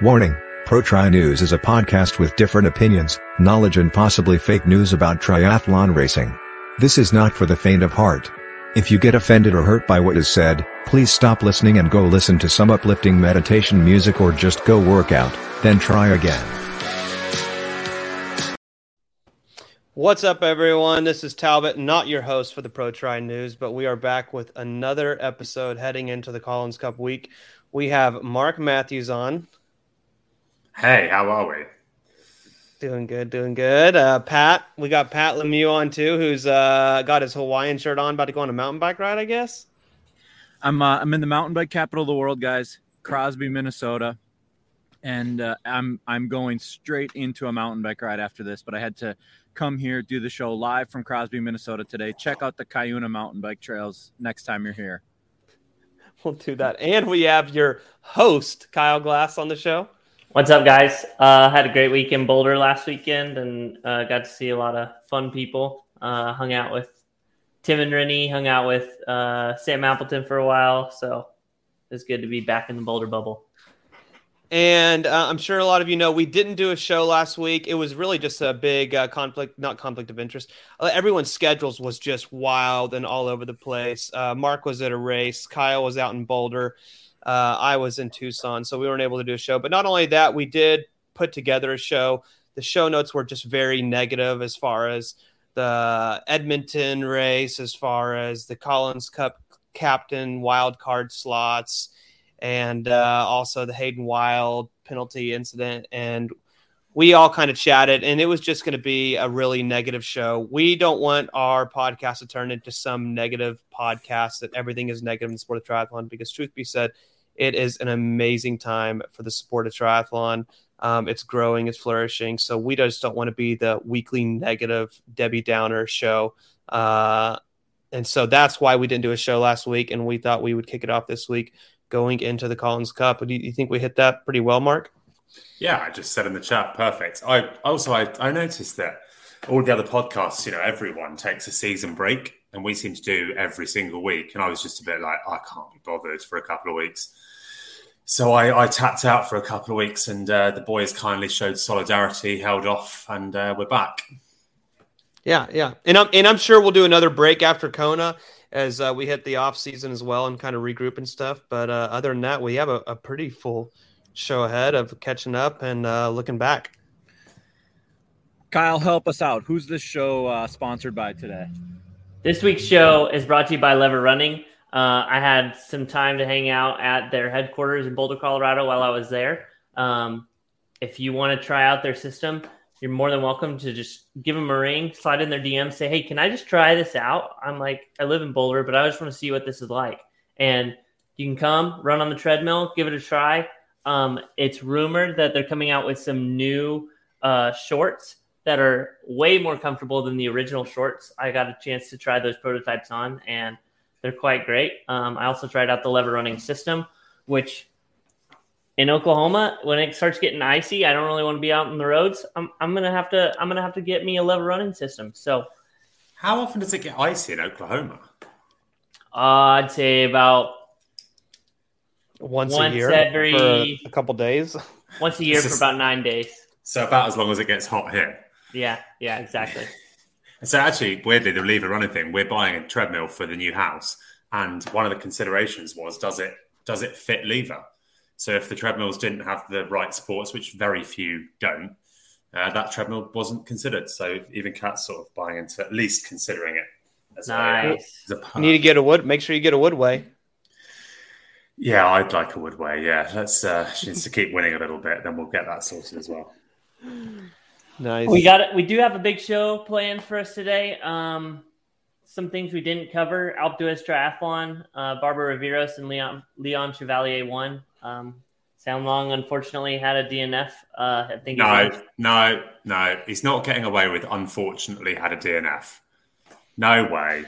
Warning Pro Tri News is a podcast with different opinions, knowledge, and possibly fake news about triathlon racing. This is not for the faint of heart. If you get offended or hurt by what is said, please stop listening and go listen to some uplifting meditation music or just go work out, then try again. What's up, everyone? This is Talbot, not your host for the Pro Tri News, but we are back with another episode heading into the Collins Cup week. We have Mark Matthews on. Hey, how are we? Doing good, doing good. Uh, Pat, we got Pat Lemieux on too, who's uh, got his Hawaiian shirt on, about to go on a mountain bike ride, I guess. I'm uh, I'm in the mountain bike capital of the world, guys, Crosby, Minnesota, and uh, I'm I'm going straight into a mountain bike ride after this. But I had to come here, do the show live from Crosby, Minnesota today. Check out the Cuyuna mountain bike trails next time you're here. We'll do that, and we have your host Kyle Glass on the show. What's up, guys? Uh, had a great week in Boulder last weekend and uh, got to see a lot of fun people. Uh, hung out with Tim and Rinny, hung out with uh, Sam Appleton for a while. So it's good to be back in the Boulder bubble. And uh, I'm sure a lot of you know we didn't do a show last week. It was really just a big uh, conflict, not conflict of interest. Uh, everyone's schedules was just wild and all over the place. Uh, Mark was at a race, Kyle was out in Boulder. Uh, I was in Tucson, so we weren't able to do a show. But not only that, we did put together a show. The show notes were just very negative as far as the Edmonton race, as far as the Collins Cup captain wild card slots, and uh, also the Hayden Wilde penalty incident. And we all kind of chatted, and it was just going to be a really negative show. We don't want our podcast to turn into some negative podcast that everything is negative in the sport of triathlon, because truth be said, it is an amazing time for the sport of triathlon. Um, it's growing, it's flourishing. So we just don't want to be the weekly negative Debbie Downer show. Uh, and so that's why we didn't do a show last week, and we thought we would kick it off this week going into the Collins Cup. Do you think we hit that pretty well, Mark? Yeah, I just said in the chat, perfect. I also I, I noticed that all the other podcasts, you know, everyone takes a season break, and we seem to do every single week. And I was just a bit like, I can't be bothered for a couple of weeks. So I, I tapped out for a couple of weeks, and uh, the boys kindly showed solidarity, held off, and uh, we're back. Yeah, yeah, and I'm and I'm sure we'll do another break after Kona as uh, we hit the off season as well and kind of regroup and stuff. But uh, other than that, we have a, a pretty full show ahead of catching up and uh, looking back. Kyle, help us out. Who's this show uh, sponsored by today? This week's show is brought to you by Lever Running. Uh, I had some time to hang out at their headquarters in Boulder, Colorado while I was there. Um, if you want to try out their system, you're more than welcome to just give them a ring, slide in their DM, say, Hey, can I just try this out? I'm like, I live in Boulder, but I just want to see what this is like. And you can come run on the treadmill, give it a try. Um, it's rumored that they're coming out with some new uh, shorts that are way more comfortable than the original shorts. I got a chance to try those prototypes on, and they're quite great. Um, I also tried out the lever running system, which in Oklahoma, when it starts getting icy, I don't really want to be out on the roads. I'm, I'm gonna have to I'm gonna have to get me a lever running system. So, how often does it get icy in Oklahoma? Uh, I'd say about once, once a year every for a couple days. Once a year for about nine days. So about as long as it gets hot here. Yeah, yeah, exactly. So actually, weirdly, the lever running thing, we're buying a treadmill for the new house, and one of the considerations was does it does it fit lever? So if the treadmills didn't have the right supports, which very few don't, uh, that treadmill wasn't considered. So even Cat's sort of buying into at least considering it. As nice. A, as a you need to get a wood. Make sure you get a woodway. Yeah, I'd like a woodway. Yeah, let's. Uh, she needs to keep winning a little bit, then we'll get that sorted as well. Nice. We got it. We do have a big show planned for us today. Um, some things we didn't cover: Alpe d'Huez Triathlon, uh, Barbara Riveros and Leon Leon Chevalier won. Um, Sam Long unfortunately had a DNF. Uh, I think. No, no, no. He's not getting away with. Unfortunately, had a DNF. No way.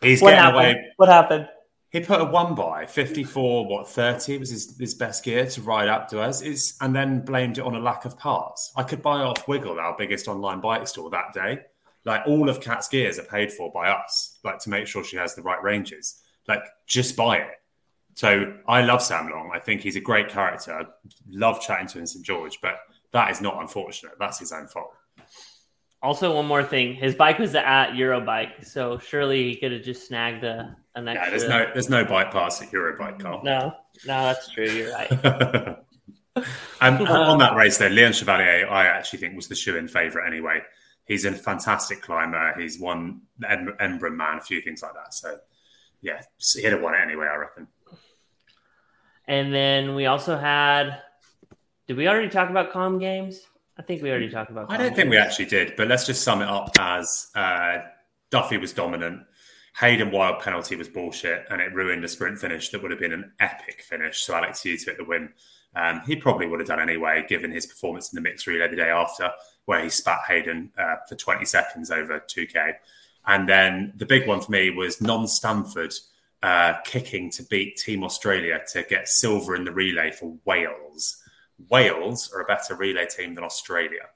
He's what getting happened? away. What happened? He put a one by 54, what, 30 was his, his best gear to ride up to us. It's, and then blamed it on a lack of parts. I could buy off Wiggle, our biggest online bike store, that day. Like all of Cat's gears are paid for by us, like to make sure she has the right ranges. Like just buy it. So I love Sam Long. I think he's a great character. I love chatting to him in St George, but that is not unfortunate. That's his own fault. Also, one more thing: his bike was at Eurobike, so surely he could have just snagged a an extra. Yeah, there's no there's no bike pass at Eurobike, Carl. No, no, that's true. You're right. and um, on that race, though, Leon Chevalier, I actually think was the shoe-in favourite anyway. He's a fantastic climber. He's won Ed- Embrunman, a few things like that. So, yeah, he'd have won it anyway, I reckon. And then we also had. Did we already talk about com games? I think we already talked about. I don't think we actually did, but let's just sum it up as uh, Duffy was dominant. Hayden Wilde penalty was bullshit, and it ruined a sprint finish that would have been an epic finish. So Alex Yee took the win. Um, he probably would have done anyway, given his performance in the mixed relay the day after, where he spat Hayden uh, for 20 seconds over 2K. And then the big one for me was Non Stanford uh, kicking to beat Team Australia to get silver in the relay for Wales. Wales are a better relay team than Australia.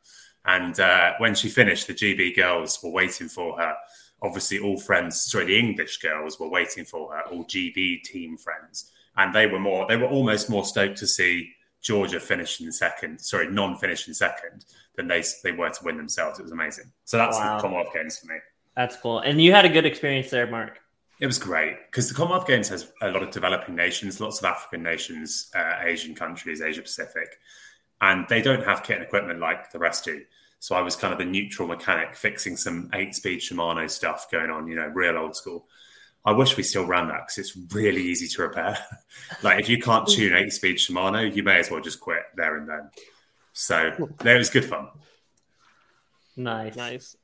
And uh, when she finished, the GB girls were waiting for her. Obviously, all friends, sorry, the English girls were waiting for her, all GB team friends. And they were more, they were almost more stoked to see Georgia finish in second, sorry, Non finish in second than they, they were to win themselves. It was amazing. So that's wow. the Commonwealth Games for me. That's cool. And you had a good experience there, Mark. It was great because the Commonwealth Games has a lot of developing nations, lots of African nations, uh, Asian countries, Asia Pacific, and they don't have kit and equipment like the rest do. So I was kind of the neutral mechanic fixing some eight speed Shimano stuff going on, you know, real old school. I wish we still ran that because it's really easy to repair. like if you can't tune eight speed Shimano, you may as well just quit there and then. So it was good fun. Nice. Nice.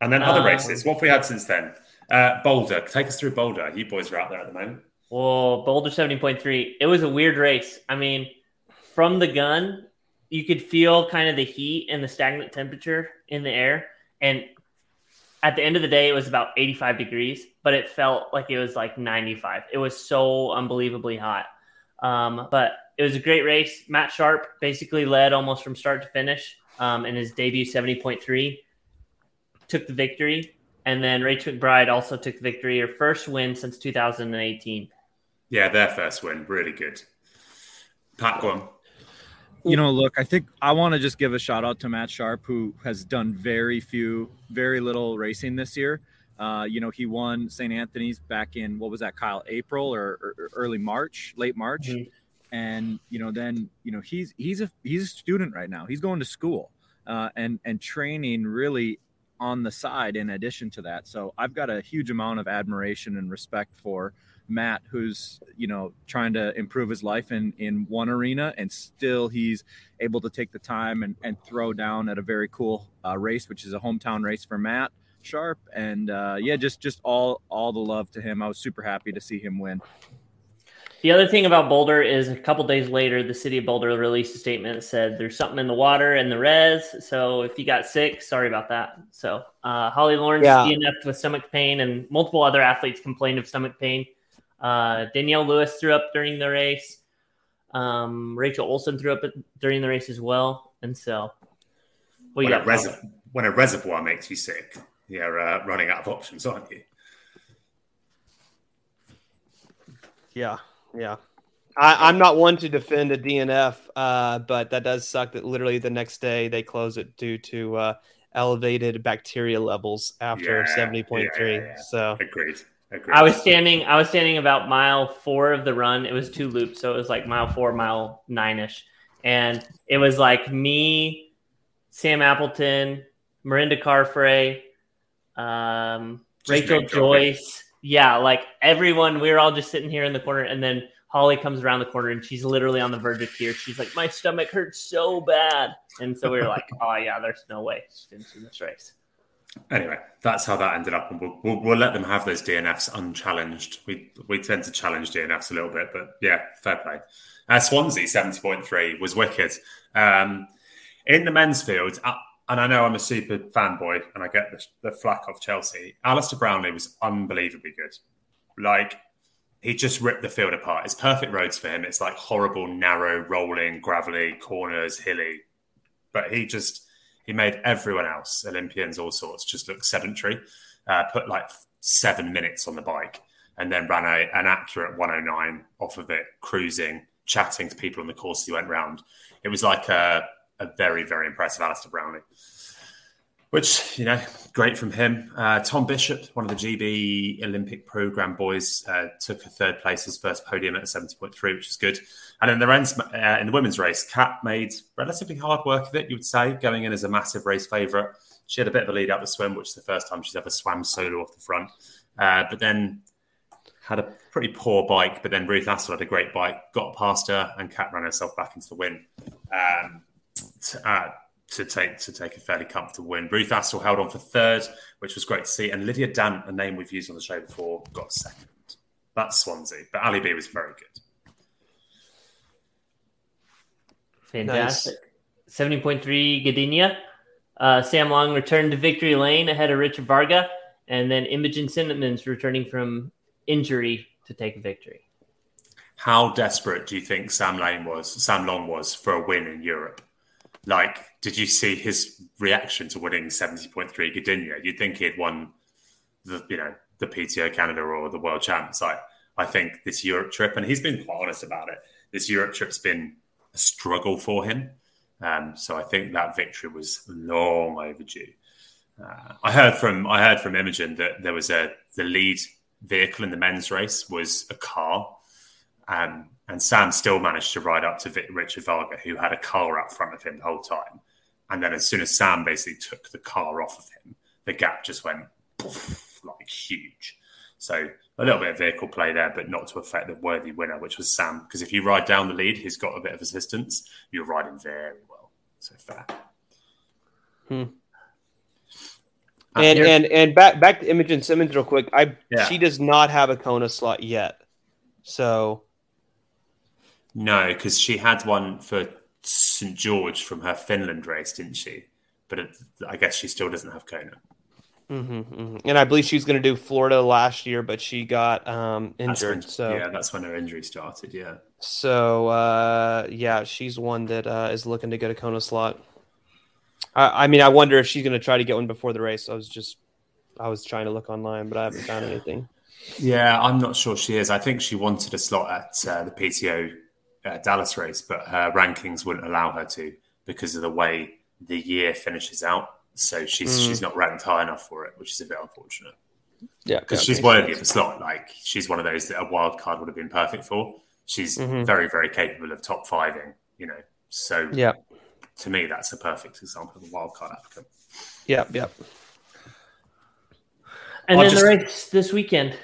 And then other um, races. What have we had since then? Uh, Boulder, take us through Boulder. You boys are out there at the moment. Well, Boulder 70.3. It was a weird race. I mean, from the gun, you could feel kind of the heat and the stagnant temperature in the air. And at the end of the day, it was about 85 degrees, but it felt like it was like 95. It was so unbelievably hot. Um, but it was a great race. Matt Sharp basically led almost from start to finish um, in his debut 70.3, took the victory. And then Rachel McBride also took victory, her first win since 2018. Yeah, their first win. Really good. Pat, one. You know, look, I think I want to just give a shout out to Matt Sharp, who has done very few, very little racing this year. Uh, you know, he won St. Anthony's back in what was that, Kyle? April or, or early March, late March, mm-hmm. and you know, then you know he's he's a he's a student right now. He's going to school uh, and and training really on the side in addition to that. So I've got a huge amount of admiration and respect for Matt, who's you know trying to improve his life in in one arena, and still he's able to take the time and, and throw down at a very cool uh, race, which is a hometown race for Matt Sharp. And uh, yeah, just just all all the love to him. I was super happy to see him win. The other thing about Boulder is a couple days later, the city of Boulder released a statement that said there's something in the water and the res. So if you got sick, sorry about that. So uh, Holly Lawrence yeah. DNF'd with stomach pain, and multiple other athletes complained of stomach pain. Uh, Danielle Lewis threw up during the race. Um, Rachel Olson threw up during the race as well. And so, when a, reserv- when a reservoir makes you sick, you're uh, running out of options, aren't you? Yeah. Yeah. I, am not one to defend a DNF, uh, but that does suck that literally the next day they close it due to uh, elevated bacteria levels after yeah, 70.3. Yeah, yeah, so agreed. Agreed. I was standing. I was standing about mile four of the run. It was two loops, so it was like mile four, mile nine ish, and it was like me, Sam Appleton, Mirinda Carfrae, um, Rachel Joyce yeah, like everyone, we were all just sitting here in the corner, and then Holly comes around the corner and she's literally on the verge of tears. She's like, "My stomach hurts so bad," and so we were like, "Oh yeah, there's no way she's finishing this race." Anyway, that's how that ended up, and we'll, we'll, we'll let them have those DNFs unchallenged. We we tend to challenge DNFs a little bit, but yeah, fair play. Uh, Swansea seventy point three was wicked. Um, in the men's field, and I know I'm a super fanboy and I get the, the flack of Chelsea. Alistair Brownlee was unbelievably good. Like, he just ripped the field apart. It's perfect roads for him. It's like horrible, narrow, rolling, gravelly, corners, hilly. But he just, he made everyone else, Olympians, all sorts, just look sedentary. Uh, put like seven minutes on the bike. and then ran a, an accurate 109 off of it, cruising, chatting to people on the course he went round. It was like a, a very, very impressive Alistair Brownlee which you know, great from him. Uh, Tom Bishop, one of the GB Olympic program boys, uh, took a third place, his first podium at seventy point three, which is good. And in the uh, in the women's race, Kat made relatively hard work of it. You would say, going in as a massive race favourite. She had a bit of a lead out the swim, which is the first time she's ever swam solo off the front. Uh, but then had a pretty poor bike. But then Ruth Astle had a great bike, got past her, and Kat ran herself back into the win. Um, uh, to take to take a fairly comfortable win. Ruth Astle held on for third, which was great to see, and Lydia Dant, a name we've used on the show before, got second. That's Swansea, but Ali B was very good. Fantastic. Nice. 70.3 Gdynia. Uh, Sam Long returned to victory lane ahead of Richard Varga, and then Imogen Simmonds returning from injury to take a victory. How desperate do you think Sam Lane was, Sam Long was for a win in Europe? Like, did you see his reaction to winning 70.3 Gdynia? You'd think he'd won the, you know, the PTO Canada or the World Champs. Like, I think this Europe trip, and he's been quite honest about it, this Europe trip's been a struggle for him. Um, so I think that victory was long overdue. Uh, I heard from I heard from Imogen that there was a the lead vehicle in the men's race was a car, um, and Sam still managed to ride up to Richard Varga, who had a car out front of him the whole time. And then as soon as Sam basically took the car off of him, the gap just went poof, like huge. So a little bit of vehicle play there, but not to affect the worthy winner, which was Sam. Because if you ride down the lead, he's got a bit of assistance. You're riding very well. So fair. Hmm. Uh, and and and back back to Imogen Simmonds real quick. I yeah. she does not have a Kona slot yet, so no, because she had one for St George from her Finland race, didn't she? But it, I guess she still doesn't have Kona. Mm-hmm, mm-hmm. And I believe she was going to do Florida last year, but she got um, injured. When, so yeah, that's when her injury started. Yeah. So uh, yeah, she's one that uh, is looking to get a Kona slot. I, I mean, I wonder if she's going to try to get one before the race. I was just, I was trying to look online, but I haven't found anything. Yeah, I'm not sure she is. I think she wanted a slot at uh, the PTO uh, Dallas race, but her rankings wouldn't allow her to because of the way the year finishes out. So she's mm. she's not ranked high enough for it, which is a bit unfortunate. Yeah, because she's worthy of a slot. Like she's one of those that a wild card would have been perfect for. She's mm-hmm. very very capable of top fiving. You know, so yeah, to me that's a perfect example of a wild card applicant. Yep, yep. And I'll then just, the race this weekend.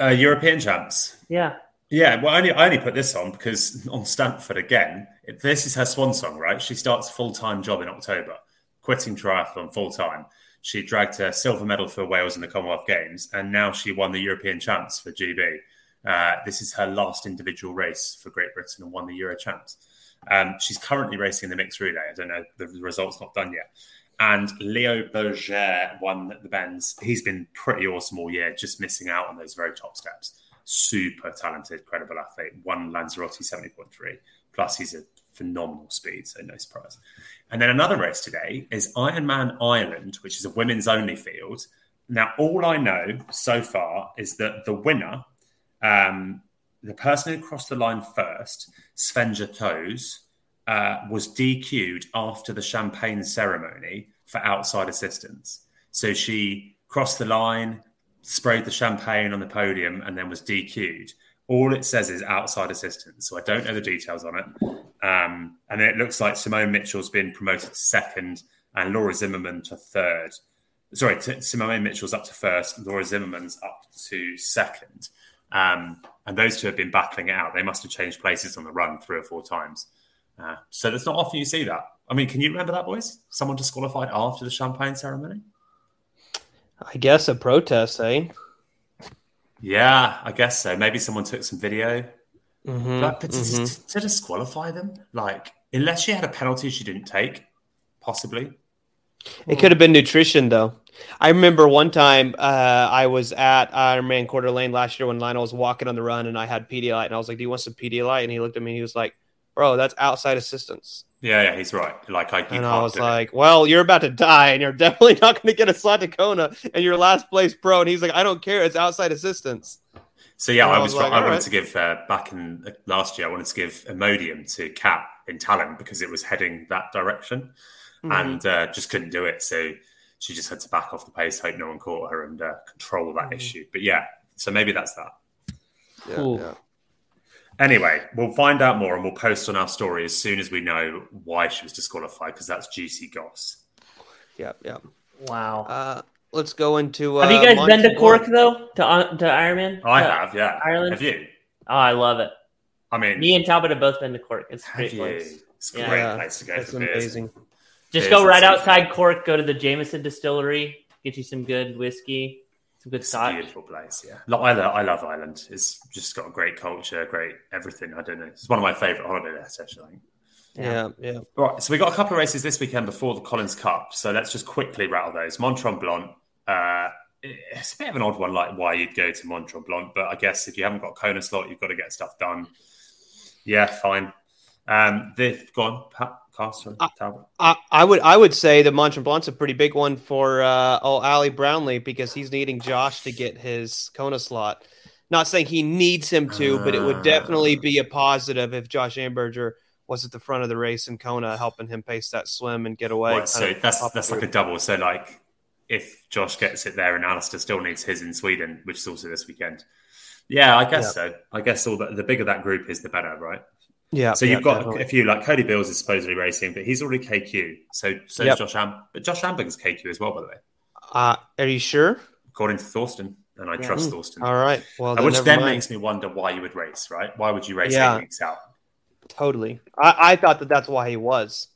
Uh, European champs. Yeah. Yeah, well, I only, I only put this on because Non Stanford again, this is her swan song, right? She starts a full time job in October, quitting triathlon full time. She dragged a silver medal for Wales in the Commonwealth Games, and now she won the European Champs for GB. Uh, this is her last individual race for Great Britain and won the Euro Champs. Um, she's currently racing the mixed relay. I don't know, the result's not done yet. And Leo Bergere won the Benz. He's been pretty awesome all year, just missing out on those very top steps super talented, credible athlete. Won Lanzarote 70.3. Plus, he's a phenomenal speed, so no surprise. And then another race today is Ironman Ireland, which is a women's only field. Now, all I know so far is that the winner, um, the person who crossed the line first, Svenja Thoes, uh, was DQ'd after the champagne ceremony for outside assistance. So she crossed the line, sprayed the champagne on the podium and then was DQ'd. All it says is outside assistance. So I don't know the details on it. Um, and it looks like Simone Mitchell's been promoted to second and Laura Zimmerman to third. Sorry, t- Simone Mitchell's up to first, Laura Zimmerman's up to second. Um, and those two have been battling it out. They must have changed places on the run three or four times. Uh, so that's not often you see that. I mean, can you remember that, boys? Someone disqualified after the champagne ceremony? I guess a protest, eh? Yeah, I guess so. Maybe someone took some video. Mm-hmm, but, but mm-hmm. to, to, disqualify them, like unless she had a penalty she didn't take, possibly. It could have been nutrition, though. I remember one time uh, I was at Ironman Coeur d'Alene last year when Lionel was walking on the run, and I had Pedialyte, and I was like, "Do you want some Pedialyte?" And he looked at me, and he was like, "Bro, that's outside assistance." Yeah, yeah, he's right. Like, I, and I was like, it. "Well, you're about to die, and you're definitely not going to get a slot to Kona, and your last place pro." And he's like, "I don't care. It's outside assistance." So yeah, I I was. was like, I wanted right. to give uh, back in uh, last year. I wanted to give Imodium to Cap in talent because it was heading that direction, Mhm. and uh, just couldn't do it. So she just had to back off the pace, hope no one caught her, and uh, control that Mhm. issue. But yeah, so maybe that's that. Yeah, Cool. yeah. Anyway, we'll find out more and we'll post on our story as soon as we know why she was disqualified because that's juicy goss. yeah, yeah. Wow. Uh, let's go into. Uh, have you guys been to Montreal. Cork though? To uh, to Ironman? I To- have, yeah. Ireland? Have you? Oh, I love it. I mean, Me and Talbot have both been to Cork. It's a great you? place. It's a Yeah. great Yeah, place to go That's for beers. amazing. Just It go right outside Cork. Go to the Jameson Distillery. Get you some good whiskey, some good It's a beautiful place, yeah. Lo- I love, I love Ireland. It's just got a great culture, great everything. I don't know. It's one of my favourite holiday destinations, I think. Yeah, yeah. Right, so we got a couple of races this weekend before the Collins Cup. So let's just quickly rattle those. Mont Tremblant, uh, it's a bit of an odd one, like why you'd go to Mont Tremblant, but I guess if you haven't got a Kona slot, you've got to get stuff done. Yeah, fine. Um, they've gone, Pat, Carson, Talbot. I, I would I would say the Mont Tremblant's a pretty big one for uh, oh Ali Brownlee because he's needing Josh to get his Kona slot. Not saying he needs him to, but it would definitely be a positive if Josh Amberger was at the front of the race in Kona, helping him pace that swim and get away. Right, so that's that's through. like a double. So like if Josh gets it there and Alistair still needs his in Sweden, which is also this weekend. Yeah, I guess so. I guess all the, the bigger that group is, the better, right? Yeah. So you've got definitely. a few like Cody Beals is supposedly racing, but he's already KQ. So so Yep. is Josh Am, but Josh Amberger's KQ as well, by the way, Uh, are you sure? according to Thorsten, and I Yeah. trust Mm. Thorsten. All right. Well, then which then mind. makes me wonder why you would race, right? Why would you race Yeah. eight weeks out? totally. I, I thought that that's why he was.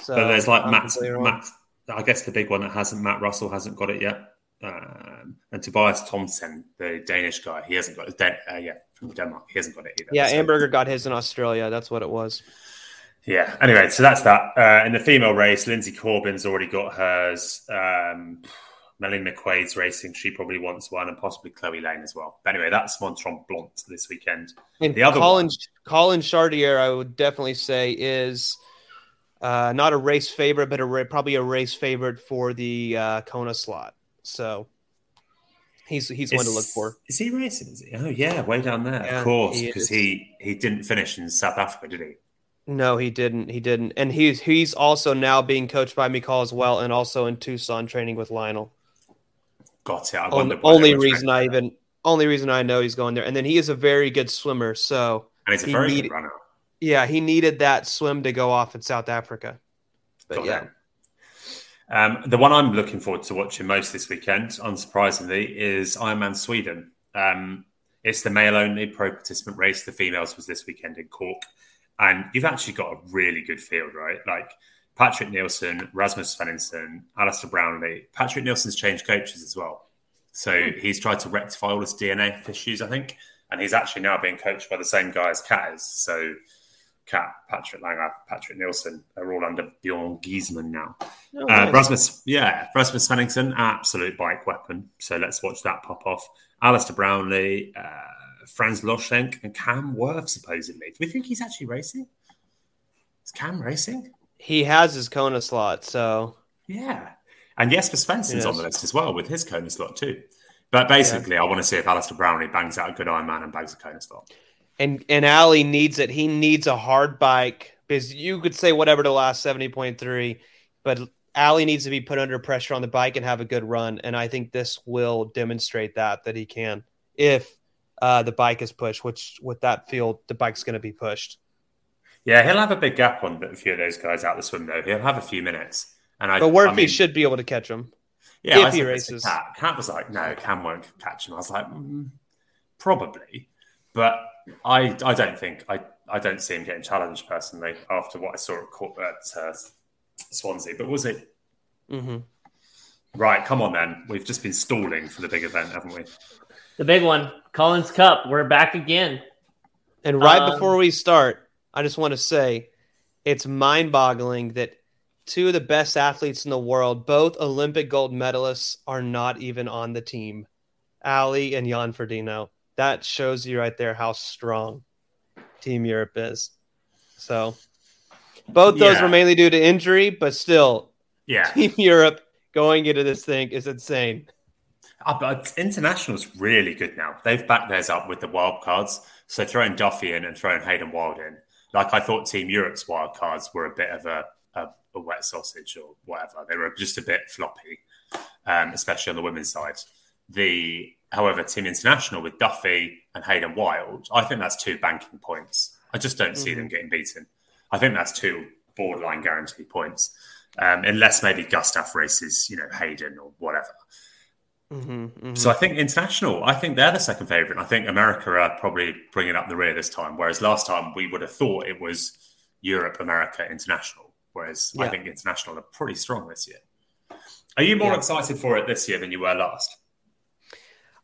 So but there's like Matt. Matt. I guess the big one that hasn't Matt Russell hasn't got it yet, um, and Tobias Thompson, the Danish guy, he hasn't got it. Den- uh, yeah, from Denmark, he hasn't got it either. Yeah, So- Amberger got his in Australia. That's what it was. Yeah. Anyway, so that's that. Uh, in the female race, Lindsay Corbin's already got hers. Um, Melanie McQuaid's racing. She probably wants one, and possibly Chloe Lane as well. But anyway, that's Mont Tremblant this weekend. And The other Colin, Colin Chartier, I would definitely say is uh, not a race favorite, but a probably a race favorite for the uh, Kona slot. So he's he's one to look for. Is he racing? Is he? Oh yeah, way down there. Yeah, of course, because is. he, he didn't finish in South Africa, did he? No, he didn't. He didn't. And he's he's also now being coached by Mikal as well, and also in Tucson training with Lionel. Got it. I On, wondered why they only reason I even only reason I know he's going there. And then he is a very good swimmer. So and he's a he very needed- good runner. yeah, he needed that swim to go off in South Africa. But Got yeah. it. Um, the one I'm looking forward to watching most this weekend, unsurprisingly, is Ironman Sweden. Um, it's the male only pro participant race. The females was this weekend in Cork. And you've actually got a really good field, right? Like Patrick Nielsen, Rasmus Svenningsson, Alistair Brownlee. Patrick Nielsen's changed coaches as well. So he's tried to rectify all his DNA issues, I think. And he's actually now being coached by the same guy as Kat is. So Kat, Patrick Lange, Patrick Nielsen are all under Bjorn Geesmann now. Oh, Uh, nice. Rasmus, yeah, Rasmus Svenningsson, absolute bike weapon. So let's watch that pop off. Alistair Brownlee, uh, Franz Löschke, and Cam Wurf, supposedly. Do we think he's actually racing? Is Cam racing? he has his Kona slot, so Yeah. And Jesper Svensson's on the list as well with his Kona slot too. But basically, I want to see if Alistair Brownlee bangs out a good Ironman and bags a Kona slot. And and Ali needs it. He needs a hard bike because you could say whatever to last seventy point three, but Ali needs to be put under pressure on the bike and have a good run. And I think this will demonstrate that that he can if uh, the bike is pushed. Which with that field, the bike's going to be pushed. Yeah, he'll have a big gap on a few of those guys out the swim though. He'll have a few minutes. And I, But I Worthy mean, should be able to catch him. Yeah, if I he said this to races. Cat. Cat was like, no, Cam won't catch him. I was like, mm, probably, but I I don't think I I don't see him getting challenged personally after what I saw at, Cor- at uh, Swansea. But was it Mm-hmm. right? Come on, then. We've just been stalling for the big event, haven't we? The big one, Collins Cup. We're back again. And right Um, before we start, I just want to say it's mind boggling that two of the best athletes in the world, both Olympic gold medalists, are not even on the team. Ali and Jan Frodeno. That shows you right there how strong Team Europe is. So both those Yeah. were mainly due to injury, but still, Yeah. Team Europe going into this thing is insane. Uh, but international's really good now. They've backed theirs up with the wild cards. So throwing Duffy in and throwing Hayden Wilde in. Like I thought Team Europe's wild cards were a bit of a, a, a wet sausage or whatever. They were just a bit floppy, um, especially on the women's side. The however, Team International with Duffy and Hayden Wilde, I think that's two banking points. I just don't mm-hmm. see them mm-hmm. getting beaten. I think that's two borderline guaranteed points, um, unless maybe Gustav races, you know, Hayden or whatever. Mm-hmm, mm-hmm. So I think international. I think they're the second favourite. I think America are probably bringing up the rear this time, whereas last time we would have thought it was Europe, America, international. Whereas yeah. I think international are pretty strong this year. Are you more yeah. excited for it this year than you were last?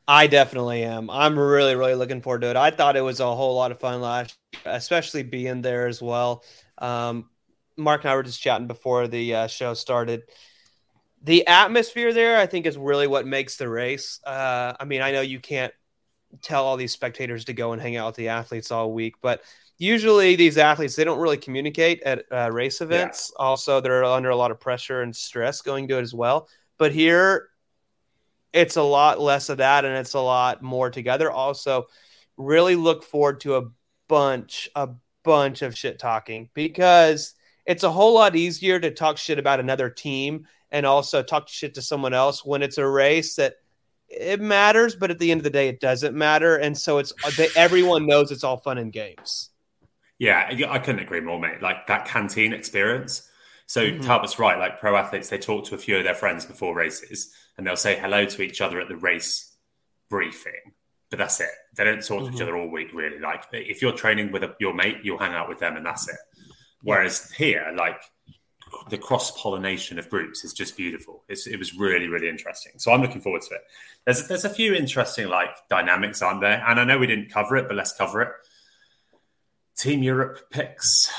I definitely am. I'm really, really looking forward to it. I thought it was a whole lot of fun last, year, especially being there as well. Um, Mark and I were just chatting before the uh, show started the atmosphere there, I think, is really what makes the race. Uh, I mean, I know you can't tell all these spectators to go and hang out with the athletes all week, but usually these athletes they don't really communicate at uh, race events. Yeah. Also, they're under a lot of pressure and stress going to it as well. But here, it's a lot less of that, and it's a lot more together. Also, really look forward to a bunch, a bunch of shit talking because it's a whole lot easier to talk shit about another team and also talk shit to someone else when it's a race that it matters, but at the end of the day, it doesn't matter. And so it's everyone knows it's all fun and games. Yeah, I couldn't agree more, mate. Like that canteen experience. So mm-hmm. Talbot's right. Like pro athletes, they talk to a few of their friends before races, and they'll say hello to each other at the race briefing. But that's it. They don't talk mm-hmm. to each mm-hmm. other all week, really. Like if you're training with a, your mate, you'll hang out with them, and that's it. Whereas here, like the cross pollination of groups is just beautiful. It's, it was really, really interesting. So I'm looking forward to it. There's there's a few interesting like dynamics, aren't there? And I know we didn't cover it, but let's cover it. Team Europe picks.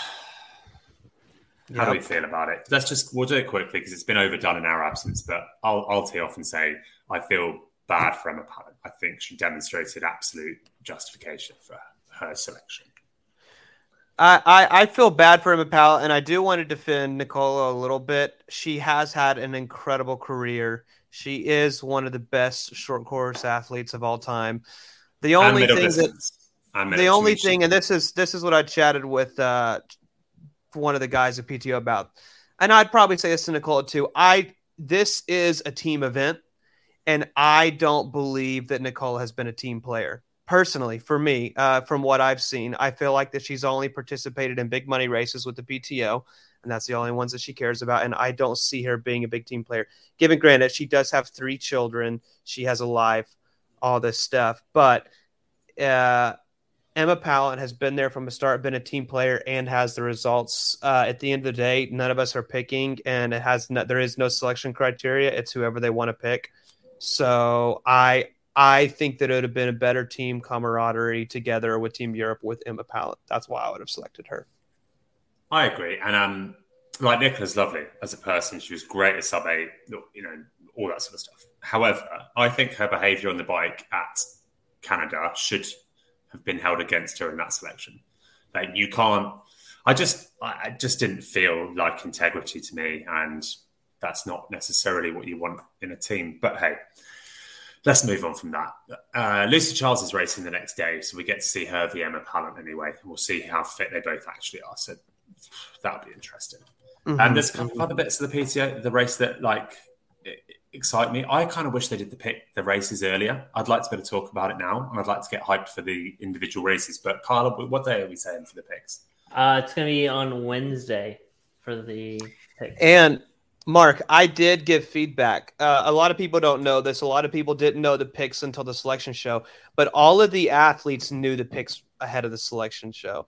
How yep. do we feel about it? Let's just we'll do it quickly because it's been overdone in our absence. But I'll I'll tee off and say I feel bad for Emma Pallant. I think she demonstrated absolute justification for her selection. I, I, feel bad for Emma Powell, and I do want to defend Nicola a little bit. She has had an incredible career. She is one of the best short course athletes of all time. The only thing distance. that the only thing, and this is this is what I chatted with uh, one of the guys at PTO about, and I'd probably say this to Nicola too. I this is a team event, and I don't believe that Nicola has been a team player. Personally for me uh, from what i've seen i feel like that she's only participated in big money races with the pto and that's the only ones that she cares about and i don't see her being a big team player. Given granted she does have three children. She has a life all this stuff. But uh, emma pallant has been there from the start been a team player and has the results uh, at the end of the day none of us are picking and it has no, there is no selection criteria it's whoever they want to pick so i I think that it would have been a better team camaraderie together with Team Europe with Emma Pallant. That's why I would have selected her. I agree, and um, like Nicola's lovely as a person. She was great at sub eight, you know, all that sort of stuff. However, I think her behaviour on the bike at Canada should have been held against her in that selection. Like you can't. I just, I just didn't feel like integrity to me, and that's not necessarily what you want in a team. But hey, let's move on from that. Uh, Lucy Charles is racing the next day, so we get to see her via Emma Pallant anyway. We'll see how fit they both actually are. So that'll be interesting. Mm-hmm. And there's a couple of other bits of the PTO, the race that like excite me. I kind of wish they did the pick the races earlier. I'd like to be able to talk about it now, and I'd like to get hyped for the individual races. But Carla, what day are we saying for the picks? Uh, it's going to be on Wednesday for the picks. And Mark, I did give feedback. Uh, a lot of people don't know this. A lot of people didn't know the picks until the selection show, but all of the athletes knew the picks ahead of the selection show.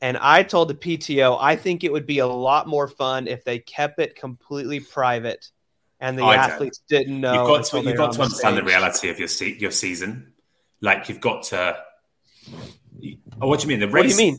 And I told the PTO, I think it would be a lot more fun if they kept it completely private and the athletes don't. didn't know. You've got to, you've got to understand the reality of your se- your season. Like you've got to. Oh, what do you mean? The race. What do you mean?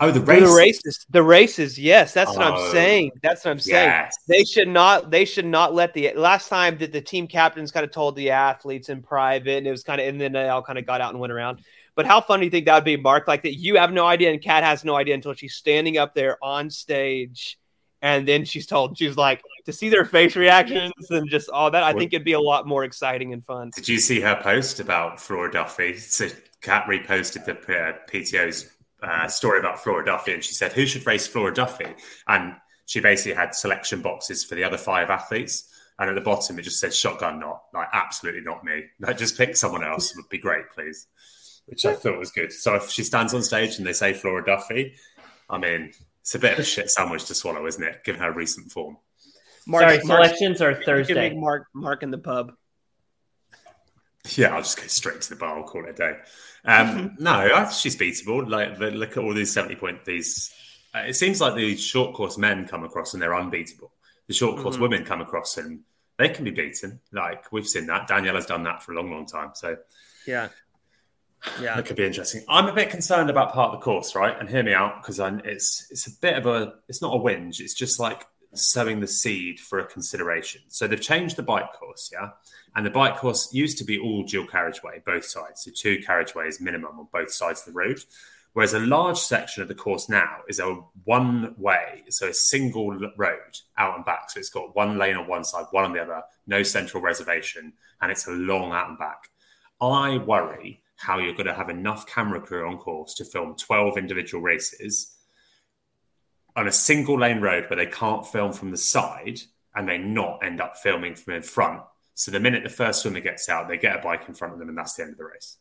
Oh, the races. The races. The races. Yes, that's oh, what I'm oh, saying. That's what I'm saying. Yes. They should not. They should not let the last time that the team captains kind of told the athletes in private, and it was kind of, and then they all kind of got out and went around. But how fun do you think that would be, Mark? Like that, you have no idea, and Kat has no idea until she's standing up there on stage, And then she's told she's like to see their face reactions and just all that. I think it'd be a lot more exciting and fun. Did you see her post about Flora Duffy? So Kat reposted the uh, PTO's uh, story about Flora Duffy, and she said, "Who should race Flora Duffy?" And she basically had selection boxes for the other five athletes. And at the bottom, it just said shotgun not. Like, absolutely not me. Like, just pick someone else would be great, please. Which I thought was good. So if she stands on stage and they say Flora Duffy, I mean, it's a bit of a shit sandwich to swallow, isn't it? Given her recent form. Mark, Sorry, selections are Thursday. Mark, Mark in the pub. Yeah, I'll just go straight to the bar. I'll call it a day. Um, no, she's beatable. Like, look at all these seventy point. These. Uh, it seems like the short course men come across and they're unbeatable. The short course mm-hmm. women come across and they can be beaten. Like we've seen that. Daniela's done that for a long, long time. So yeah, yeah, that could be interesting. I'm a bit concerned about part of the course, right? And hear me out because it's it's a bit of a it's not a whinge. It's just like sowing the seed for a consideration. So they've changed the bike course, yeah, and the bike course used to be all dual carriageway, both sides, so two carriageways minimum on both sides of the road. Whereas a large section of the course now is a one way, so a single road out and back. So it's got one lane on one side, one on the other, no central reservation, and it's a long out and back. I worry how you're going to have enough camera crew on course to film 12 individual races on a single lane road where they can't film from the side and they not end up filming from in front. So the minute the first swimmer gets out, they get a bike in front of them, and that's the end of the race.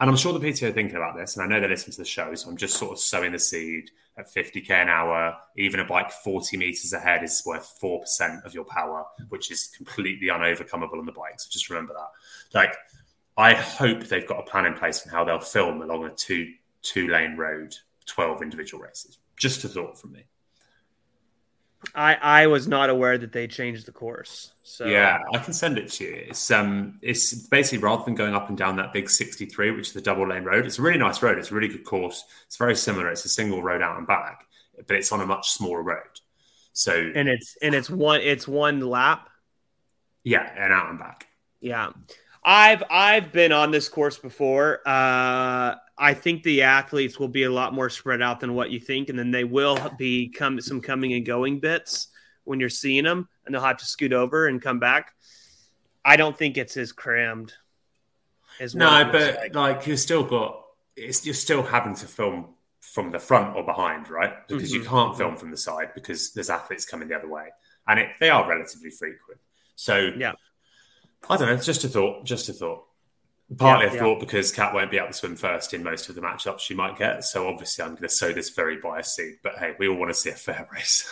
And I'm sure the PTO are thinking about this, and I know they listen to the show, so I'm just sort of sowing the seed at 50k an hour. Even a bike 40 meters ahead is worth 4% of your power, which is completely unovercomable on the bike. So just remember that. Like, I hope they've got a plan in place on how they'll film along a two two lane road, 12 individual races. Just a thought from me. I I was not aware that they changed the course. So yeah, I can send it to you. It's um it's basically rather than going up and down that big 63, which is the double lane road, it's a really nice road. It's a really good course. It's very similar. It's a single road out and back, but it's on a much smaller road. So and it's and it's one it's one lap. Yeah, and out and back. Yeah. I've I've been on this course before. Uh, I think the athletes will be a lot more spread out than what you think, and then they will be come some coming and going bits when you're seeing them, and they'll have to scoot over and come back. I don't think it's as crammed as no, but like. like you're still got it's you're still having to film from the front or behind, right? Because mm-hmm. you can't film from the side because there's athletes coming the other way, and it, they are relatively frequent. So yeah, I don't know. Just a thought. Just a thought. Partly yeah, a yeah. thought because Cat won't be able to swim first in most of the matchups she might get. So obviously, I'm going to sow this very biased seed. But hey, we all want to see a fair race.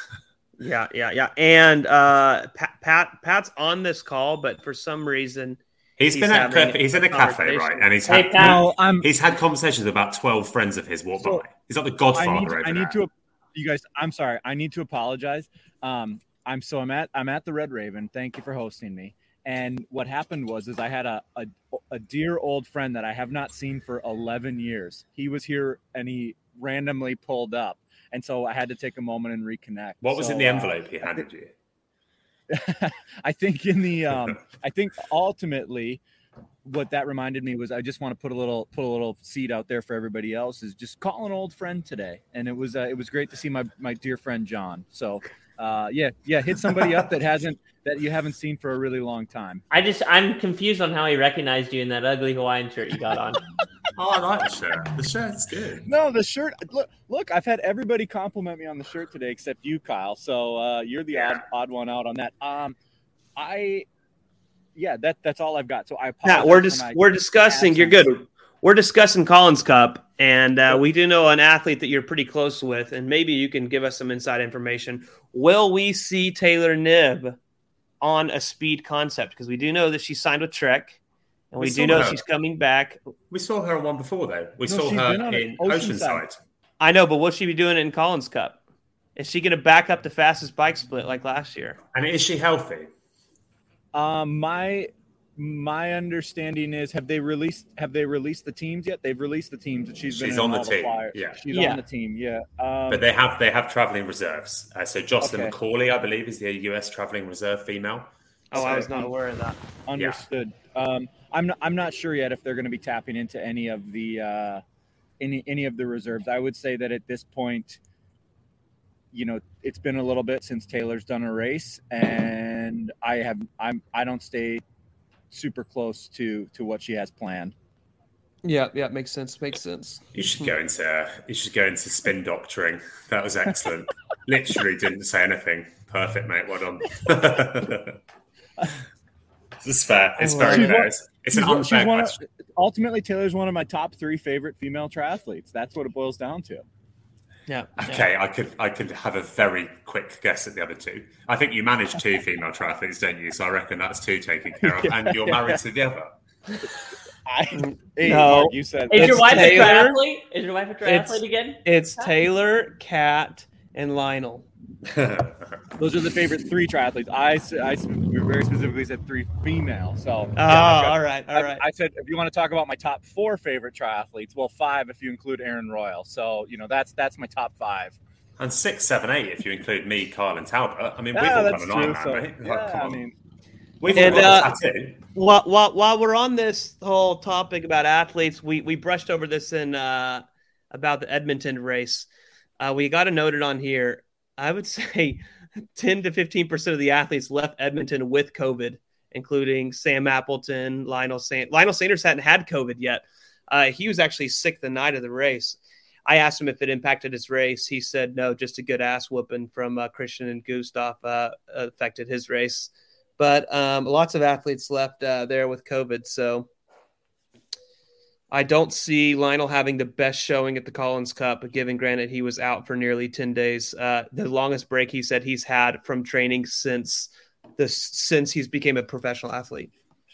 yeah, yeah, yeah. And uh, Pat, Pat, Pat's on this call, but for some reason. He's, he's been at he's in a cafe, right? And he's had hey, um, he's had conversations with about twelve friends of his walk so by. He's like the Godfather I need, over I need to, you guys. I'm sorry. I need to apologize. Um, I'm so I'm at I'm at the Red Raven. Thank you for hosting me. And what happened was, is I had a, a, a dear old friend that I have not seen for 11 years. He was here and he randomly pulled up, and so I had to take a moment and reconnect. What was so, in the uh, envelope uh, he handed you? I think in the um, I think ultimately what that reminded me was I just want to put a little put a little seed out there for everybody else is just call an old friend today, and it was uh, it was great to see my my dear friend John. So uh, yeah, yeah, hit somebody up that hasn't that you haven't seen for a really long time. I just I'm confused on how he recognized you in that ugly Hawaiian shirt you got on. oh, I like the shirt. The shirt's good. No, the shirt. Look, look. I've had everybody compliment me on the shirt today except you, Kyle. So uh, you're the yeah. odd, odd one out on that. Um, I, yeah, that that's all I've got. So I apologize. Yeah, we're just we're discussing. You're good. We're discussing Collins Cup, and uh, we do know an athlete that you're pretty close with, and maybe you can give us some inside information. Will we see Taylor Knibb on a speed concept because we do know that she signed with Trek. And we, we do know her. she's coming back. We saw her one before, though. We no, saw her in Oceanside. Oceanside. I know, but will she be doing it in Collins Cup? Is she going to back up the fastest bike split like last year? And is she healthy? Um, my my understanding is have they released have they released the teams yet? They've released the teams that she's, she's on the team. The yeah, she's yeah. on the team. Yeah, um, but they have they have traveling reserves. Uh, so Jocelyn okay. McCauley, I believe, is the US traveling reserve female. Oh, so, I was not aware of that. Understood. Yeah. Um, I'm not, I'm not sure yet if they're going to be tapping into any of the uh, any any of the reserves. I would say that at this point, you know, it's been a little bit since Taylor's done a race, and I have I'm I don't stay super close to to what she has planned. Yeah, yeah, makes sense. Makes sense. You should go into you should go into spin doctoring. That was excellent. Literally didn't say anything. Perfect, mate. Well done. this is fair. It's very She's fair. one- It's, it's an She's one- unfair she's of- ultimately, Taylor's one of my top three favorite female triathletes. That's what it boils down to. Yeah. Okay, I could I could have a very quick guess at the other two. I think you manage two female triathletes, don't you? So I reckon that's two taken care of, and you're married to the other. I, mm, hey, No. You said Is your wife Taylor. a triathlete? Is your wife a It's- triathlete again? It's Taylor, Kat, and Lionel. Those are the favorite three triathletes. I, I very specifically said three female. So Oh, yeah, got, all right, all I, right. I said if you want to talk about my top four favorite triathletes, well, five if you include Aaron Royle. So you know that's that's my top five. and six, seven, eight if you include me, Kyle, and Talbot. I mean, we've Yeah, all that's got an true. Ironman, So, mate. Like, yeah, come I mean, we've And, all got uh, a tattoo. While, while, while we're on this whole topic about athletes, we, we brushed over this in uh, about the Edmonton race. Uh, we got to note it on here. I would say 10 to 15% of the athletes left Edmonton with COVID, including Sam Appleton, Lionel Sanders. Lionel Sanders hadn't had COVID yet. Uh, he was actually sick the night of the race. I asked him if it impacted his race. He said no, just a good ass whooping from uh, Christian and Gustav uh, affected his race but um, lots of athletes left uh, there with COVID. So I don't see Lionel having the best showing at the Collins Cup, given granted he was out for nearly 10 days. Uh, the longest break he said he's had from training since this since he's became a professional athlete.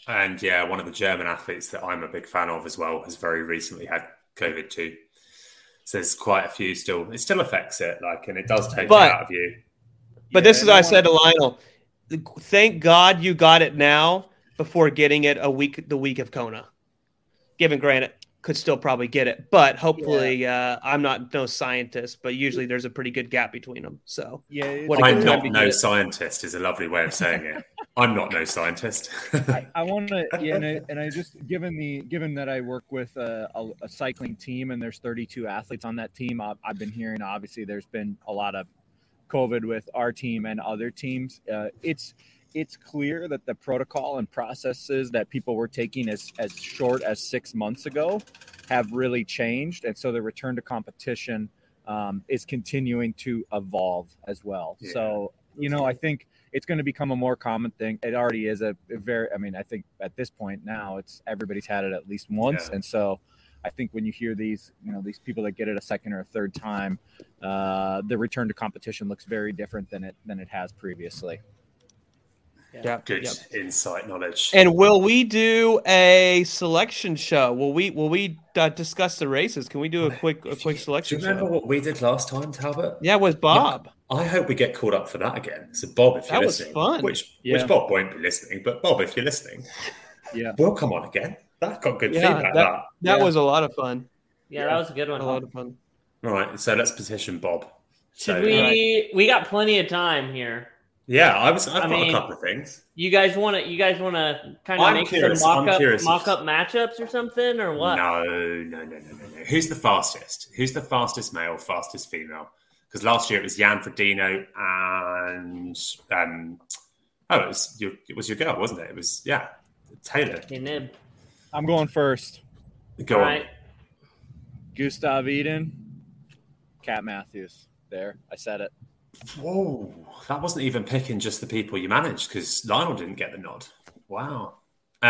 And yeah, one of the German athletes that I'm a big fan of as well has very recently had COVID too. So there's quite a few still. It still affects it, like, and it does take But- it out of you. But Yeah, this is I what I said to Lionel. Thank God you got it now before getting it a week the week of Kona. Given granted, could still probably get it, but hopefully, uh, I'm not no scientist, but usually there's a pretty good gap between them. So yeah, What a I'm not no scientist is a lovely way of saying it. I'm not no scientist. I, I want to, yeah, and I, and I just given the given that I work with a, a, a cycling team and there's 32 athletes on that team, I've, I've been hearing obviously there's been a lot of COVID with our team and other teams. Uh, it's it's clear that the protocol and processes that people were taking as as short as six months ago have really changed, and so the return to competition um, is continuing to evolve as well. Yeah. So you know, I think it's going to become a more common thing. It already is a, a very. I mean, I think at this point now, it's everybody's had it at least once, Yeah. and so I think when you hear these, you know, these people that get it a second or a third time, uh, the return to competition looks very different than it than it has previously. Yeah, Good yeah. insight knowledge. And will we do a selection show? Will we will we uh, discuss the races? Can we do a quick a quick you- selection Do you remember show? what we did last time, Talbot? Yeah, with Bob. I hope we get called up for that again. So Bob, if you're That was listening, fun. which Yeah. which Bob won't be listening, but Bob, if you're listening, Yeah. we'll come on again. That got good Yeah, feedback. that- That. That Yeah. was a lot of fun. Yeah, that was a good one. A lot of fun. All right, so let's petition Bob. Should So, we? We got plenty of time here. Yeah, I was. I've I got mean- a couple of things. You guys want to? You guys want to kind of make curious- some mock up mock up matchups or something or what? No, no, no, no, no, no. Who's the fastest? Who's the fastest male, fastest female? Because last year it was Jan Frodeno and um, oh, it was your it was your girl, wasn't it? It was yeah, Taylor. Hey, Knibb. I'm going first. Go All on. right. Gustav Iden, Kat Matthews. There, I said it. Whoa, that wasn't even picking just the people you managed because Lionel didn't get the nod. Wow. Uh,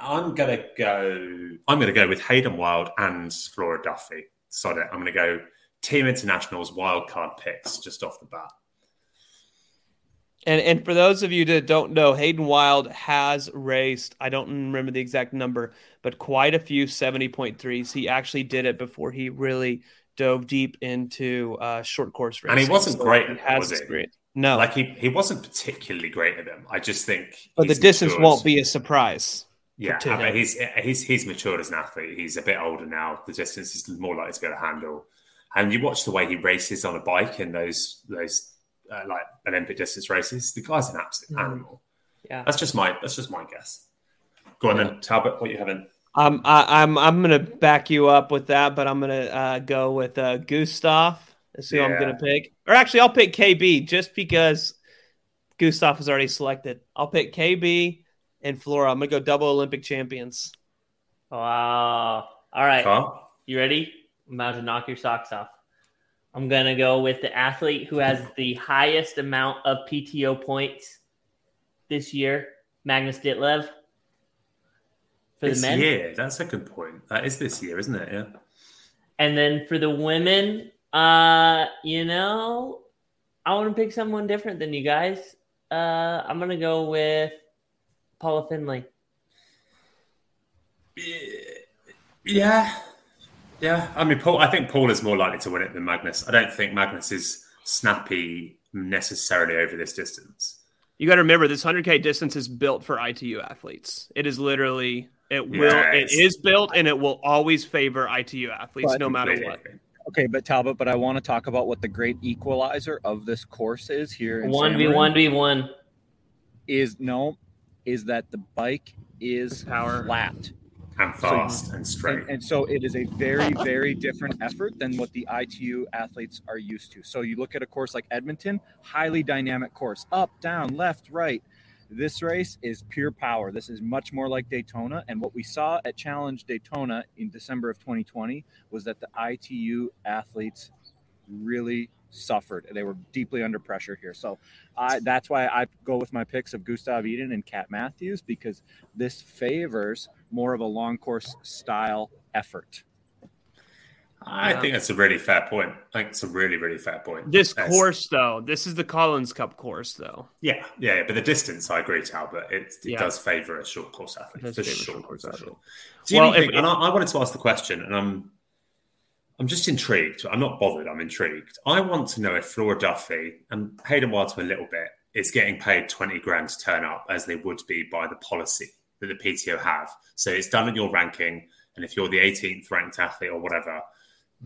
I'm gonna go. I'm gonna go with Hayden Wilde and Flora Duffy. Sod it. I'm gonna go Team Internationals wildcard picks just off the bat. And and for those of you that don't know, Hayden Wilde has raced, I don't remember the exact number, but quite a few 70.3s. He actually did it before he really dove deep into uh, short course racing. And he wasn't great at it, has was he? experience. No, Like he, he wasn't particularly great at them. I just think. but the distance matured. won't be a surprise. Yeah, to but him. he's he's he's matured as an athlete. He's a bit older now. The distance is more likely to be able to handle. And you watch the way he races on a bike in those those uh, like Olympic distance races. The guy's an absolute Mhm. animal. Yeah. That's just my that's just my guess. Go on then, Talbot. What you having? Um, I, I'm I'm gonna back you up with that, but I'm gonna uh, go with uh, Gustav That's who I'm gonna pick. Or actually, I'll pick KB just because Gustav was already selected. I'll pick KB and Flora. I'm gonna go double Olympic champions. Wow. All right. Carl? You ready? I'm about to knock your socks off. I'm going to go with the athlete who has the highest amount of PTO points this year, Magnus Ditlev. For This the men. year. That's a good point. That is this year, isn't it? Yeah. And then for the women, uh, you know, I want to pick someone different than you guys. Uh, I'm going to go with Paula Findlay. Yeah. Yeah. I mean, Paul, I think Paul is more likely to win it than Magnus. I don't think Magnus is snappy necessarily over this distance. You got to remember this 100k distance is built for ITU athletes. It is literally it will Yes. it is built and it will always favor ITU athletes But- no matter Completely what. Okay, but Talbot, but I want to talk about what the great equalizer of this course is here. One v one v one. is no, is that the bike is Power. flat. And fast and straight. And, and so it is a very, very different effort than what the ITU athletes are used to. So you look at a course like Edmonton, highly dynamic course, up, down, left, right. This race is pure power. This is much more like Daytona. And what we saw at Challenge Daytona in December of 2020 was that the ITU athletes really suffered. They were deeply under pressure here. So I, that's why I go with my picks of Gustav Iden and Kat Matthews because this favors more of a long course style effort. I Yeah. think that's a really fair point. I think it's a really, really fair point. This That's- course though, this is the Collins Cup course though. Yeah, yeah, yeah, but the distance, I agree, Talbot. It, it Yeah. does favour a short course It athlete does for sure. short course for athlete. sure. Do you Well, think? if- and I, I wanted to ask the question, and I'm, I'm just intrigued. I'm not bothered. I'm intrigued. I want to know if Flora Duffy and Hayden Wilder a little bit is getting paid twenty grand to turn up, as they would be by the policy that the PTO have. So it's done in your ranking, and if you're the 18th ranked athlete or whatever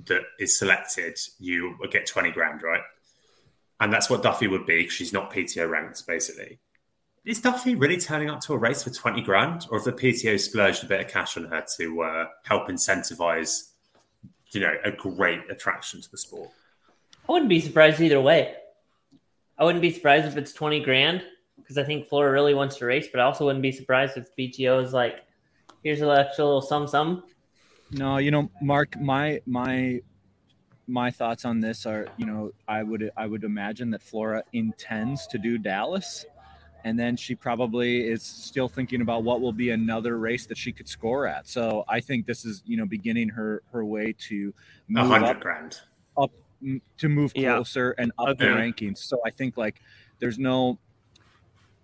that is selected, you get twenty grand, right? And that's what Duffy would be. She's not PTO ranked, basically. Is Duffy really turning up to a race for 20 grand? Or have the PTO splurged a bit of cash on her to uh, help incentivize, you know, a great attraction to the sport? I wouldn't be surprised either way. I wouldn't be surprised if it's 20 grand because I think Flora really wants to race, but I also wouldn't be surprised if PTO is like, here's an extra little sum sum. No, you know, Mark, my my my thoughts on this are, you know, I would I would imagine that Flora intends to do Dallas, and then she probably is still thinking about what will be another race that she could score at. So I think this is, you know, beginning her her way to move hundred up grand. m- to move Yeah. closer and up the rankings. So I think like there's no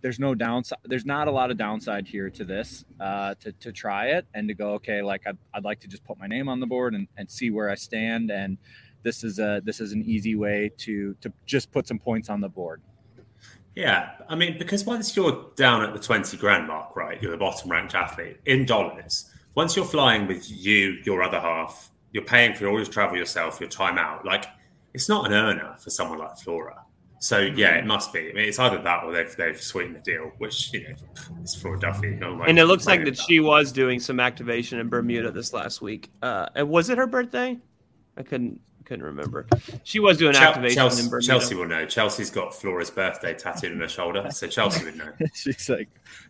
there's no downside there's not a lot of downside here to this uh to, to try it and to go okay like I'd, I'd like to just put my name on the board and, and see where i stand and this is a this is an easy way to to just put some points on the board Yeah. I mean, because once you're down at the 20 grand mark, right, you're the bottom ranked athlete in dollars. Once you're flying with you, your other half, you're paying for all your travel yourself, your time out. Like, it's not an earner for someone like Flora. So yeah, it must be. I mean, it's either that or they've they've sweetened the deal, which you know, it's for Duffy. And it looks like that she was doing some activation in Bermuda this last week. Uh, and was it her birthday? I couldn't couldn't remember. She was doing Chel- activation Chelsea, in Bermuda. Chelsea will know. Chelsea's got Flora's birthday tattooed on her shoulder, so Chelsea would know. she's like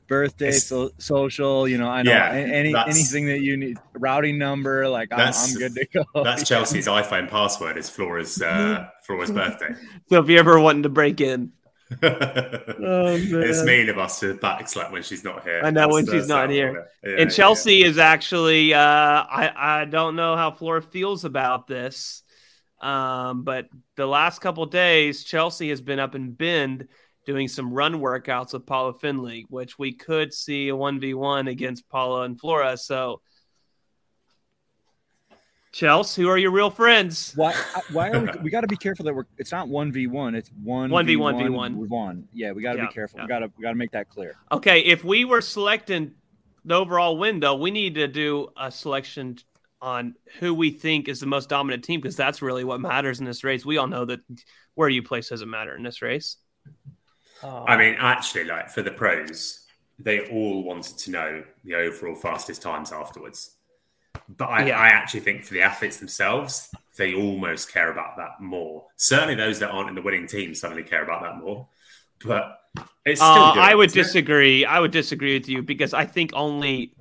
birthday so, social you know i know Yeah, any anything that you need routing number like I'm, That's- I'm good to go That's Chelsea's iPhone password. Is Flora's uh, Flora's birthday. So if you're ever wanting to break in, it's mean of us to backslap when she's not here. I know, when she's not here. Yeah, and yeah. Chelsea is actually uh, I I don't know how Flora feels about this, um, but the last couple days Chelsea has been up in Bend doing some run workouts with Paula Findlay, which we could see a one v one against Paula and Flora. So, Chelsea, who are your real friends? Why? Why are we? We got to be careful that we're. It's not one v one. It's one 1v1, v v1. one. Yeah, we got to Yeah, be careful. yeah. We got to. We got to make that clear. Okay, if we were selecting the overall window, we need to do a selection on who we think is the most dominant team because that's really what matters in this race. We all know that where you place doesn't matter in this race. I mean, actually, like for the pros, they all wanted to know the overall fastest times afterwards. But I, Yeah. I actually think for the athletes themselves, they almost care about that more. Certainly, those that aren't in the winning team suddenly care about that more. But it's still. Uh, good, I would isn't it? disagree. I would disagree with you because I think only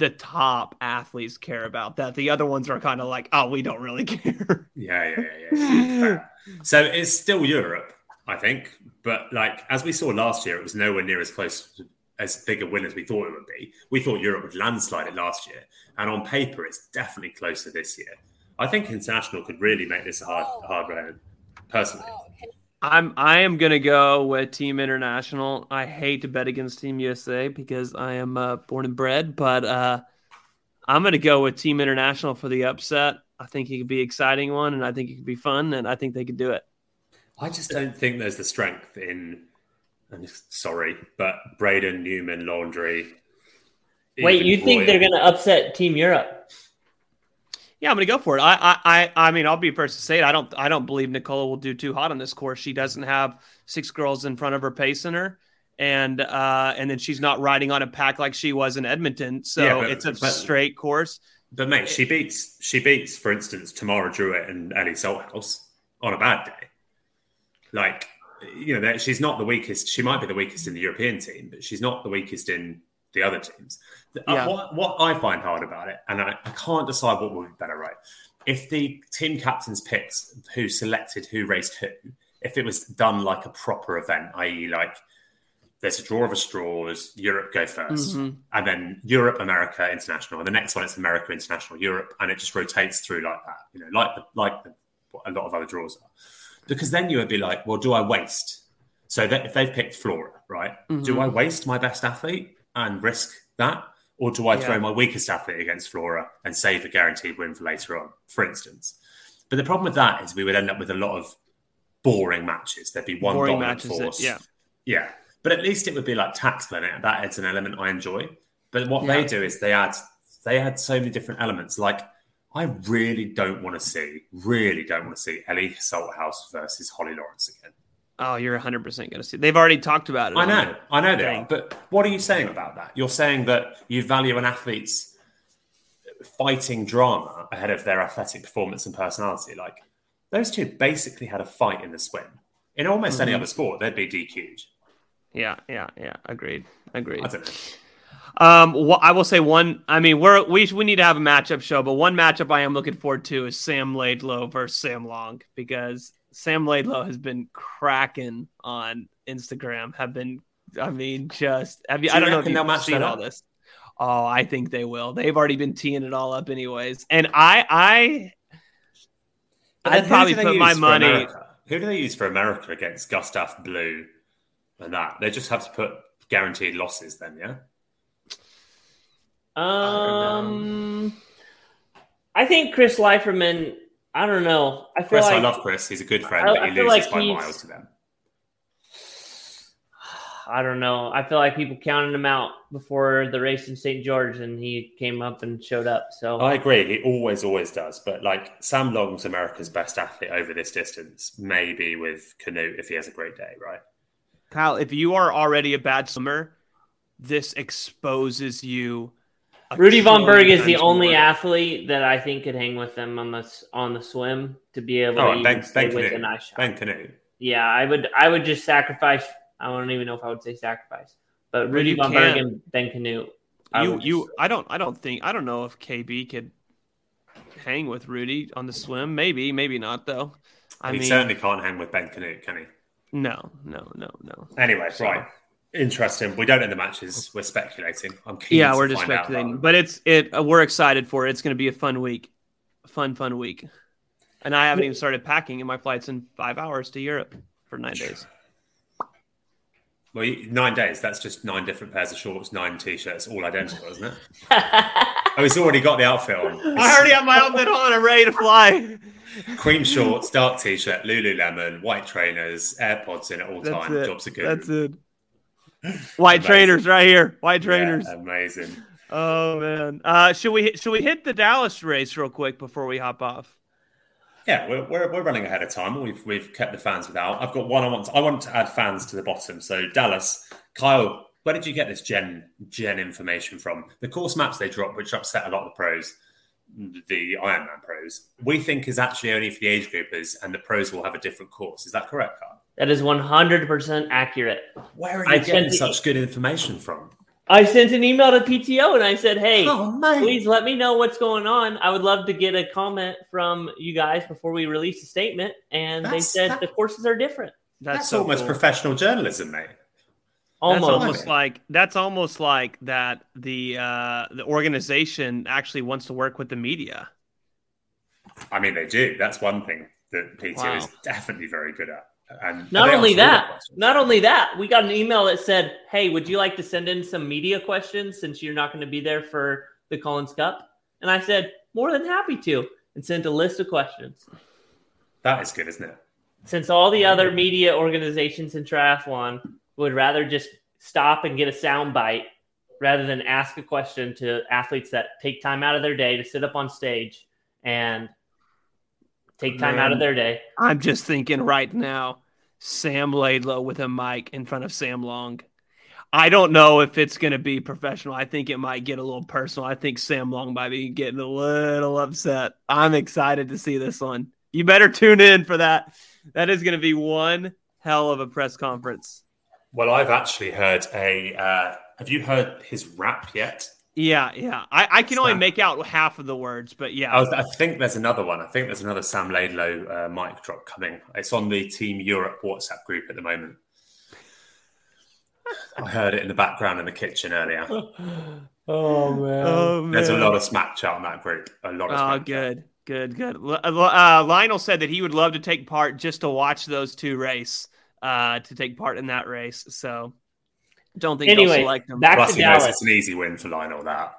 the top athletes care about that. The other ones are kind of like, oh, we don't really care. Yeah, yeah, yeah. yeah. So it's still Europe, I think. But like as we saw last year, it was nowhere near as close to- as big a win as we thought it would be. We thought Europe would landslide it last year, and on paper, it's definitely closer this year. I think international could really make this a hard, hard road. Personally, I'm I am gonna go with Team International. I hate to bet against Team USA because I am uh, born and bred, but uh, I'm gonna go with Team International for the upset. I think it could be an exciting one, and I think it could be fun, and I think they could do it. I just don't think there's the strength in. I'm sorry, but Braden Newman, Laundry. Wait, even you think they're going to upset Team Europe? Yeah, I'm gonna go for it. I, I, I, mean, I'll be first to say it. I don't, I don't believe Nicola will do too hot on this course. She doesn't have six girls in front of her pacing her, and uh, and then she's not riding on a pack like she was in Edmonton. So Yeah, but- it's a but- straight course. But mate, she beats she beats, for instance, Tamara Druitt and Ellie Salthouse on a bad day. Like, you know, that- she's not the weakest. She might be the weakest in the European team, but she's not the weakest in the other teams. Uh, Yeah. what, what I find hard about it, and I, I can't decide what would be better, right? If the team captains picked who selected who raced who, if it was done like a proper event, i.e., like there's a draw of a straws, Europe go 1st Mhm. and then Europe, America, international, and the next one it's America, international, Europe, and it just rotates through like that, you know, like the, like the, what a lot of other draws are. Because then you would be like, well, do I waste? So that if they've picked Flora, right? Do Mhm. I waste my best athlete and risk that, or do I Yeah. throw my weakest athlete against Flora and save a guaranteed win for later on, for instance? But the problem with that is we would end up with a lot of boring matches. There'd be one Boring dominant matches that- force. yeah. Yeah. But at least it would be like tactical in it. That adds an element I enjoy. But what Yeah. they do is they add they add so many different elements. Like I really don't want to see, really don't want to see Ellie Salthouse versus Holly Lawrence again. Oh, you're 100 percent gonna see. They've already talked about it. I know, I know are. But what are you saying about that? You're saying that you value an athlete's fighting drama ahead of their athletic performance and personality. Like those two basically had a fight in the swim. In almost any Mhm. other sport, they'd be DQ'd. Yeah, yeah, yeah. Agreed. Agreed. I don't know. Um, wh- I will say one. I mean, we're we we need to have a matchup show, but one matchup I am looking forward to is Sam Laidlow versus Sam Long because Sam Laidlow has been cracking on Instagram. Have been, I mean, just have you? Do I don't know if reckon they'll you've match seen all this. Oh, I think they will. They've already been teeing it all up, anyways. And I, I, But I'd probably put my money. America? Who do they use for America against Gustav Blue and that? They just have to put guaranteed losses then, yeah? Um, I think Chris Leiferman. I don't know. I feel Chris, like I love Chris. He's a good friend, I- but I he loses like by miles to them. I don't know. I feel like people counted him out before the race in St. George, and he came up and showed up. So I agree. He always, always does. But like Sam Long's America's best athlete over this distance, maybe with Kanute if he has a great day, right? Kyle, if you are already a bad swimmer, this exposes you. A Rudy Von Berg is the only more. athlete that I think could hang with them on the on the swim to be able Oh, to and even Ben, stay ben with Kanute. an eye shot. Ben Kanute. Yeah, I would I would just sacrifice. I don't even know if I would say sacrifice, but Rudy you Von Berg and Ben Kanute. I You, you, just- I don't, I don't think, I don't know if KB could hang with Rudy on the swim. Maybe, maybe not though. I he mean, certainly can't hang with Ben Kanute, can he? no, no, no, no. Anyway, So- right. Interesting. We don't know the matches. We're speculating. I'm keen Yeah, to we're just find out about speculating, but it's it. Uh, we're excited for it. It's going to be a fun week, fun, fun week. And I haven't even started packing, and my flight's in five hours to Europe for nine days. Well, you- nine days. That's just nine different pairs of shorts, nine t-shirts, all identical, isn't it? Oh, he's already got the outfit on. I already have my outfit on. I'm ready to fly. Cream shorts, dark t-shirt, Lululemon, white trainers, AirPods in at all That's time. it. Jobs are good. That's it. White Amazing. trainers right here. White Yeah, trainers. amazing. Oh man. Uh, should we should we hit the Dallas race real quick before we hop off? Yeah, we're, we're, we're running ahead of time. We've we've kept the fans without. I've got one I want. To, I want to add fans to the bottom. So Dallas, Kyle, where did you get this gen gen information from? The course maps they dropped, which upset a lot of the pros. the Ironman pros, we think is actually only for the age groupers, and the pros will have a different course. Is that correct, Carl? That is 100% accurate. Where are you I getting sent the- such good information from? I sent an email to PTO and I said, hey, Oh, please let me know what's going on. I would love to get a comment from you guys before we release a statement. And they said that- the courses are different. That's, That's, so almost cool. professional journalism, mate. Almost. That's almost like that's almost like that the uh the organization actually wants to work with the media. I mean, they do. That's one thing that PTO Wow. is definitely very good at. And Not only that, not only that, we got an email that said, "Hey, would you like to send in some media questions since you're not going to be there for the Collins Cup?" And I said, "More than happy to," and sent a list of questions. that is good, isn't it? Since all the other media organizations in triathlon would rather just stop and get a sound bite rather than ask a question to athletes that take time out of their day to sit up on stage and take time out of their day. I'm just thinking right now, Sam Laidlow with a mic in front of Sam Long. I don't know if it's going to be professional. I think it might get a little personal. I think Sam Long might be getting a little upset. I'm excited to see this one. You better tune in for that. That is going to be one hell of a press conference. Well, I've actually heard a. Uh, have you heard his rap yet? Yeah, yeah. I, I can only make out half of the words, but yeah. I, was- I think there's another one. I think there's another Sam Laidlow uh, mic drop coming. It's on the Team Europe WhatsApp group at the moment. I heard it in the background in the kitchen earlier. Oh man. oh, There's a lot of smack chat on that group. A lot of Oh, smack chat. good, good, good. Uh, Lionel said that he would love to take part just to watch those two race, uh, to take part in that race. So, don't think Anyway, they'll select him. back Plus, to he knows Dallas. it's an easy win for Lionel. That.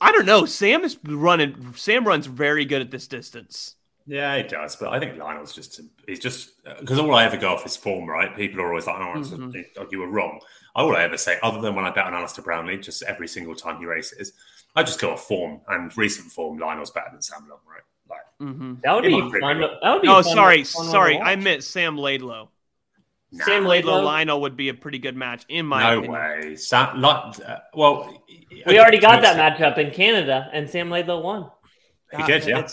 I don't know. Sam is running. Sam runs very good at this distance. Yeah, he does, but I think Lionel's just he's just because all I ever go off is form, right? People are always like, "Oh, it's- Mhm. oh, you were wrong." All I ever say, other than when I bet on Alistair Brownlee, just every single time he races, I just go off form and recent form. Lionel's better than Sam Long, right? Like, Mm-hmm. That would be might be fun. good. That would be Oh, fun- sorry, fun one to sorry. I meant Sam Laidlow. Nah, Sam Laidlow Laidlow? Lionel would be a pretty good match in my no opinion. way. Sam, like, uh, well, We already got that matchup in Canada, and Sam Laidlow won. He did, Uh, yeah.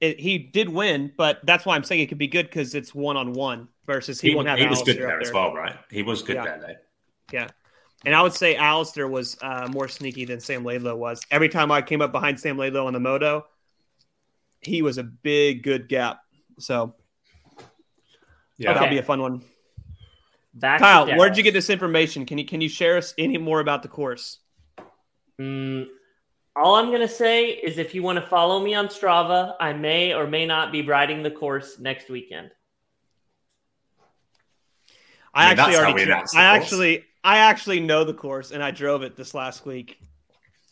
it, he did win, but that's why I'm saying it could be good because it's one on one versus he, He, won't have. he was good Alistair there as well, right? He was good Yeah. there, though. Yeah. And I would say Alistair was uh, more sneaky than Sam Laidlow was. Every time I came up behind Sam Laidlow on the moto, he was a big, good gap. So Yeah, that'll be a fun one. Back Kyle, Dallas. where'd you get this information? Can you can you share us any more about the course? Mm, all I'm gonna say is, if you want to follow me on Strava, I may or may not be riding the course next weekend. I, I mean, actually already we dro- announced the I actually I actually know the course and I drove it this last week.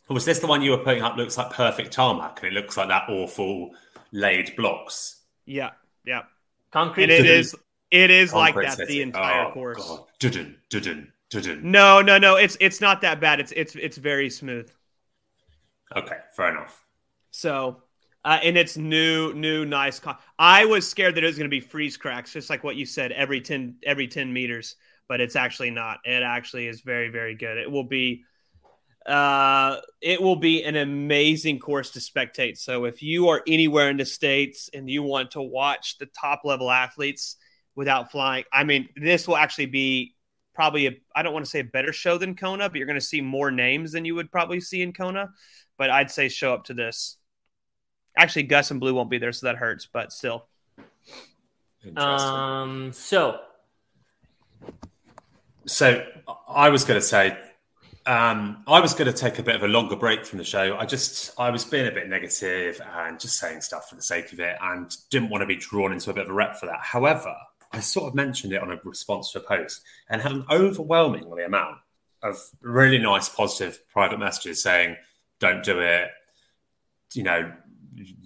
Was this the one you were putting up? Looks like perfect tarmac, and it looks like that awful laid blocks. Yeah, yeah. Concrete. And it Didn't- is it is like Concrete that the entire Oh, course. God. Dudun, dudun, dudun. No, no, no. It's it's not that bad. It's it's it's very smooth. Okay, fair enough. So, uh, and it's new, new, nice. Con- I was scared that it was going to be freeze cracks, just like what you said, every ten, every ten meters. But it's actually not. It actually is very, very good. It will be, uh, it will be an amazing course to spectate. So if you are anywhere in the states and you want to watch the top level athletes without flying, I mean, this will actually be probably a, I don't want to say a better show than Kona, but you're going to see more names than you would probably see in Kona. But I'd say show up to this. Actually, Gus and Blue won't be there, so that hurts. But still, Um. So so I was going to say, um, I was going to take a bit of a longer break from the show. I just, I was being a bit negative and just saying stuff for the sake of it, and didn't want to be drawn into a bit of a rep for that. However, I sort of mentioned it on a response to a post and had an overwhelmingly amount of really nice, positive private messages saying, "Don't do it," you know,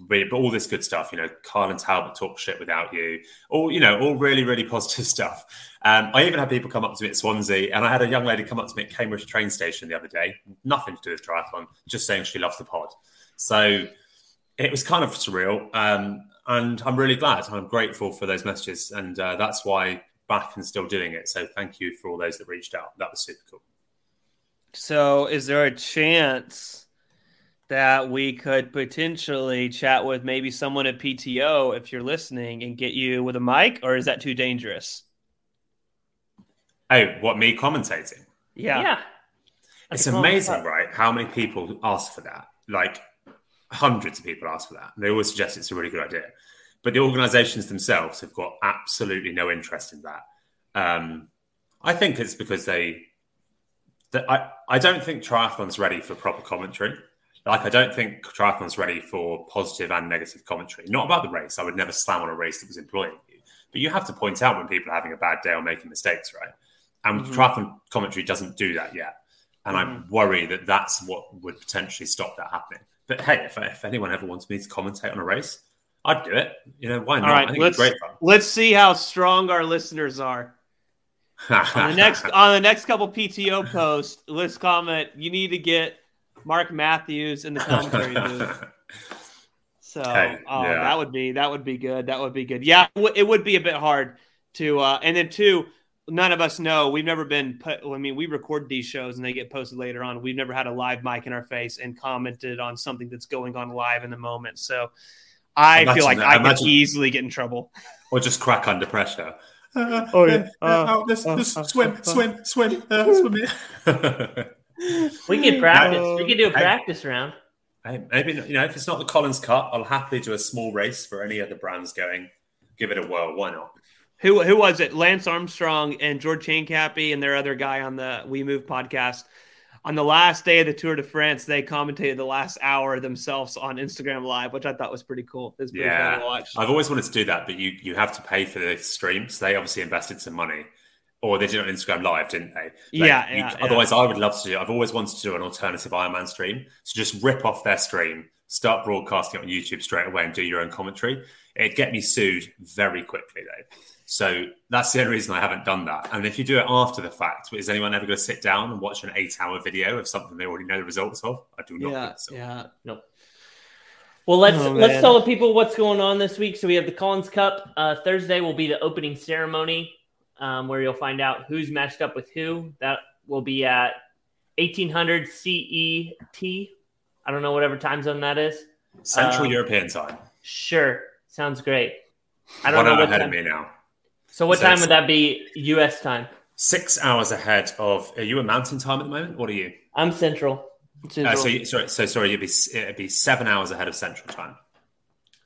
but all this good stuff, you know, Carl and Talbot talk shit without you, all you know, all really, really positive stuff. Um, I even had people come up to me at Swansea, and I had a young lady come up to me at Cambridge train station the other day, nothing to do with triathlon, just saying she loves the pod. So it was kind of surreal, um, and I'm really glad. I'm grateful for those messages, and uh, that's why back and still doing it. So thank you for all those that reached out. That was super cool. so is there a chance that we could potentially chat with maybe someone at PTO if you're listening and get you with a mic, or is that too dangerous? Oh, what me commentating? Yeah. Yeah. It's That's a amazing, right? How many people ask for that? Like hundreds of people ask for that. And they always suggest it's a really good idea. But the organizations themselves have got absolutely no interest in that. Um, I think it's because they, that I, I don't think triathlon's ready for proper commentary. Like, I don't think triathlon's ready for positive and negative commentary. Not about the race. I would never slam on a race that was employing you. But you have to point out when people are having a bad day or making mistakes, right? And Mhm. triathlon commentary doesn't do that yet. And I Mhm. worry that that's what would potentially stop that happening. But hey, if, if anyone ever wants me to commentate on a race, I'd do it. You know, why not? right, I think let's- it's great fun. Let's see how strong our listeners are. on the next on the next couple PTO posts, let's comment. You need to get Mark Matthews in the commentary booth. So Okay, oh, yeah. that would be that would be good. That would be good. Yeah, it would- it would be a bit hard to. Uh, and then two, none of us know. We've never been put. I mean, we record these shows and they get posted later on. We've never had a live mic in our face and commented on something that's going on live in the moment. So I Imagine feel like that. I could easily get in trouble. or just crack under pressure. Uh, Oh, yeah. Uh, oh, this, uh, this, uh, swim, uh, swim, swim, uh, swim here. We could practice. we could do a Hey. practice round. Hey, Maybe you know if it's not the Collins Cup, I'll happily do a small race for any other brands going. Give it a whirl. Why not? Who who was it? Lance Armstrong and George Hincapie and their other guy on the We Move podcast. On the last day of the Tour de France, they commentated the last hour themselves on Instagram Live, which I thought was pretty cool. It's pretty Yeah. fun to watch. I've always wanted to do that, but you you have to pay for the streams. They obviously invested some money, or they did it on Instagram Live, didn't they? Yeah, you- yeah. Otherwise, I would love to do. I've always wanted to do an alternative Ironman stream. So just rip off their stream, start broadcasting it on YouTube straight away, and do your own commentary. It'd get me sued very quickly, though. So that's the only reason I haven't done that. And if you do it after the fact, is anyone ever going to sit down and watch an eight-hour video of something they already know the results of? I do not yeah, think so. yeah. Well, let's Oh, let's tell the people what's going on this week. So we have the Collins Cup. Uh, Thursday will be the opening ceremony, um, where you'll find out who's matched up with who. That will be at 1800 CET. I don't know whatever time zone that is. Central Um, European time. Sure, sounds great. I don't One know hour what ahead time. of me now. So what So time would that be? U.S. time. Six hours ahead of. Are you at Mountain Time at the moment? What are you? I'm Central. Uh, so, you- sorry, so sorry. You'd be it'd be seven hours ahead of Central Time.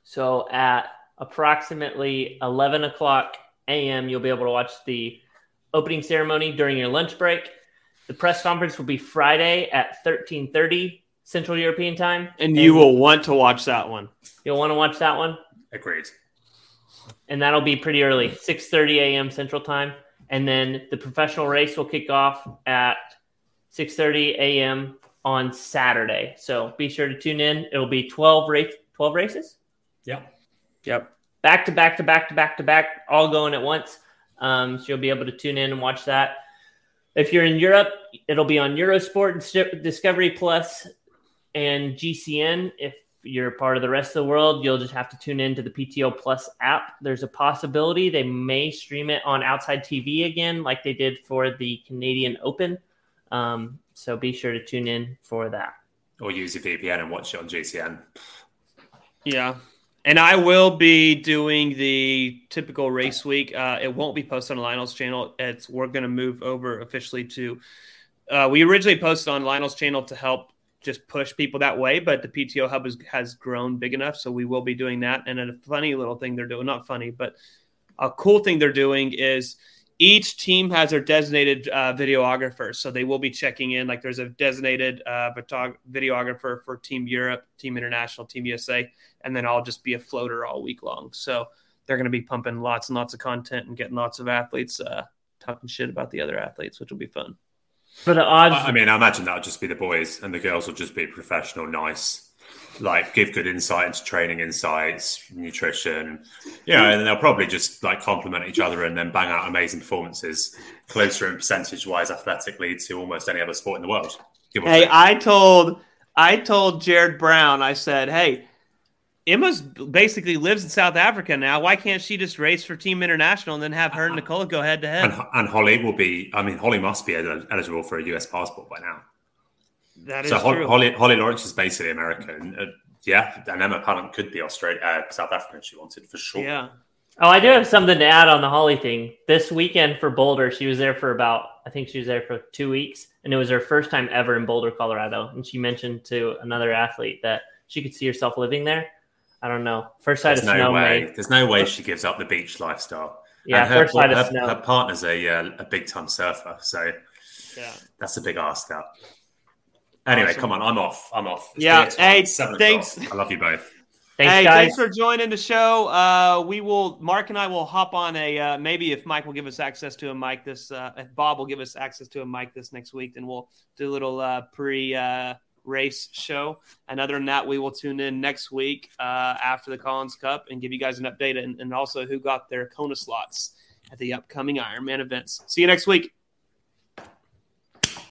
So at approximately 11 o'clock a.m., you'll be able to watch the opening ceremony during your lunch break. The press conference will be Friday at 13:30 Central European Time, And you will want to watch that one. You'll want to watch that one, Agreed. And that'll be pretty early, 6:30 a.m. Central Time, and then the professional race will kick off at 6:30 a.m. on Saturday. So be sure to tune in. It'll be 12 race 12 races. Yep. Yep. back to back to back to back to back, all going at once. Um, so you'll be able to tune in and watch that. If you're in Europe, it'll be on Eurosport, Dis- Discovery Plus, and GCN. If you're part of the rest of the world, you'll just have to tune in to the PTO Plus app. There's a possibility they may stream it on Outside TV again, like they did for the Canadian Open. Um, so be sure to tune in for that. Or use your VPN and watch it on GCN. Yeah. And I will be doing the typical race week. Uh, it won't be posted on Lionel's channel. It's we're going to move over officially to. Uh, we originally posted on Lionel's channel to help just push people that way, but the PTO hub has, has grown big enough, so we will be doing that. And a funny little thing they're doing, not funny, but a cool thing they're doing is each team has their designated uh, videographer, so they will be checking in. Like there's a designated uh, photog- videographer for Team Europe, Team International, Team USA and then I'll just be a floater all week long. So they're going to be pumping lots and lots of content and getting lots of athletes uh, talking shit about the other athletes, which will be fun. For the odds, I mean, I imagine that'll just be the boys, and the girls will just be professional, nice, like give good insight into training insights, nutrition. Yeah, know, and they'll probably just like complement each other and then bang out amazing performances, closer in percentage wise athletically to almost any other sport in the world. Hey. I told I told Jared Brown, I said, hey. Emma's basically lives in South Africa now. Why can't she just race for Team International and then have her and Nicola go head to head? and Holly will be. I mean, Holly must be eligible for a US passport by now. That is so Hol- true. Holly, Holly Lawrence is basically American. Uh, yeah, and Emma Pallant could be Australia, uh, South African if she wanted for sure. yeah. Oh, I do have something to add on the Holly thing. This weekend for Boulder, she was there for about, I think she was there for two weeks, and it was her first time ever in Boulder, Colorado. And she mentioned to another athlete that she could see herself living there. I don't know. First sight There's of no snow, way. May. There's no way she gives up the beach lifestyle. Yeah, her, first sight her, of snow. her partner's a uh, a big time surfer, so Yeah. that's a big ask. That. Anyway, Awesome. come on, I'm off. I'm off. It's Yeah, hey, seven thanks. o'clock. I love you both. Thanks, hey, guys. thanks for joining the show. Uh, we will, Mark and I will hop on a uh, maybe if Mike will give us access to a mic this, uh, if Bob will give us access to a mic this next week, then we'll do a little uh, pre uh, race show. And other than that, we will tune in next week uh, after the Collins Cup and give you guys an update and, and also who got their Kona slots at the upcoming Ironman events. See you next week.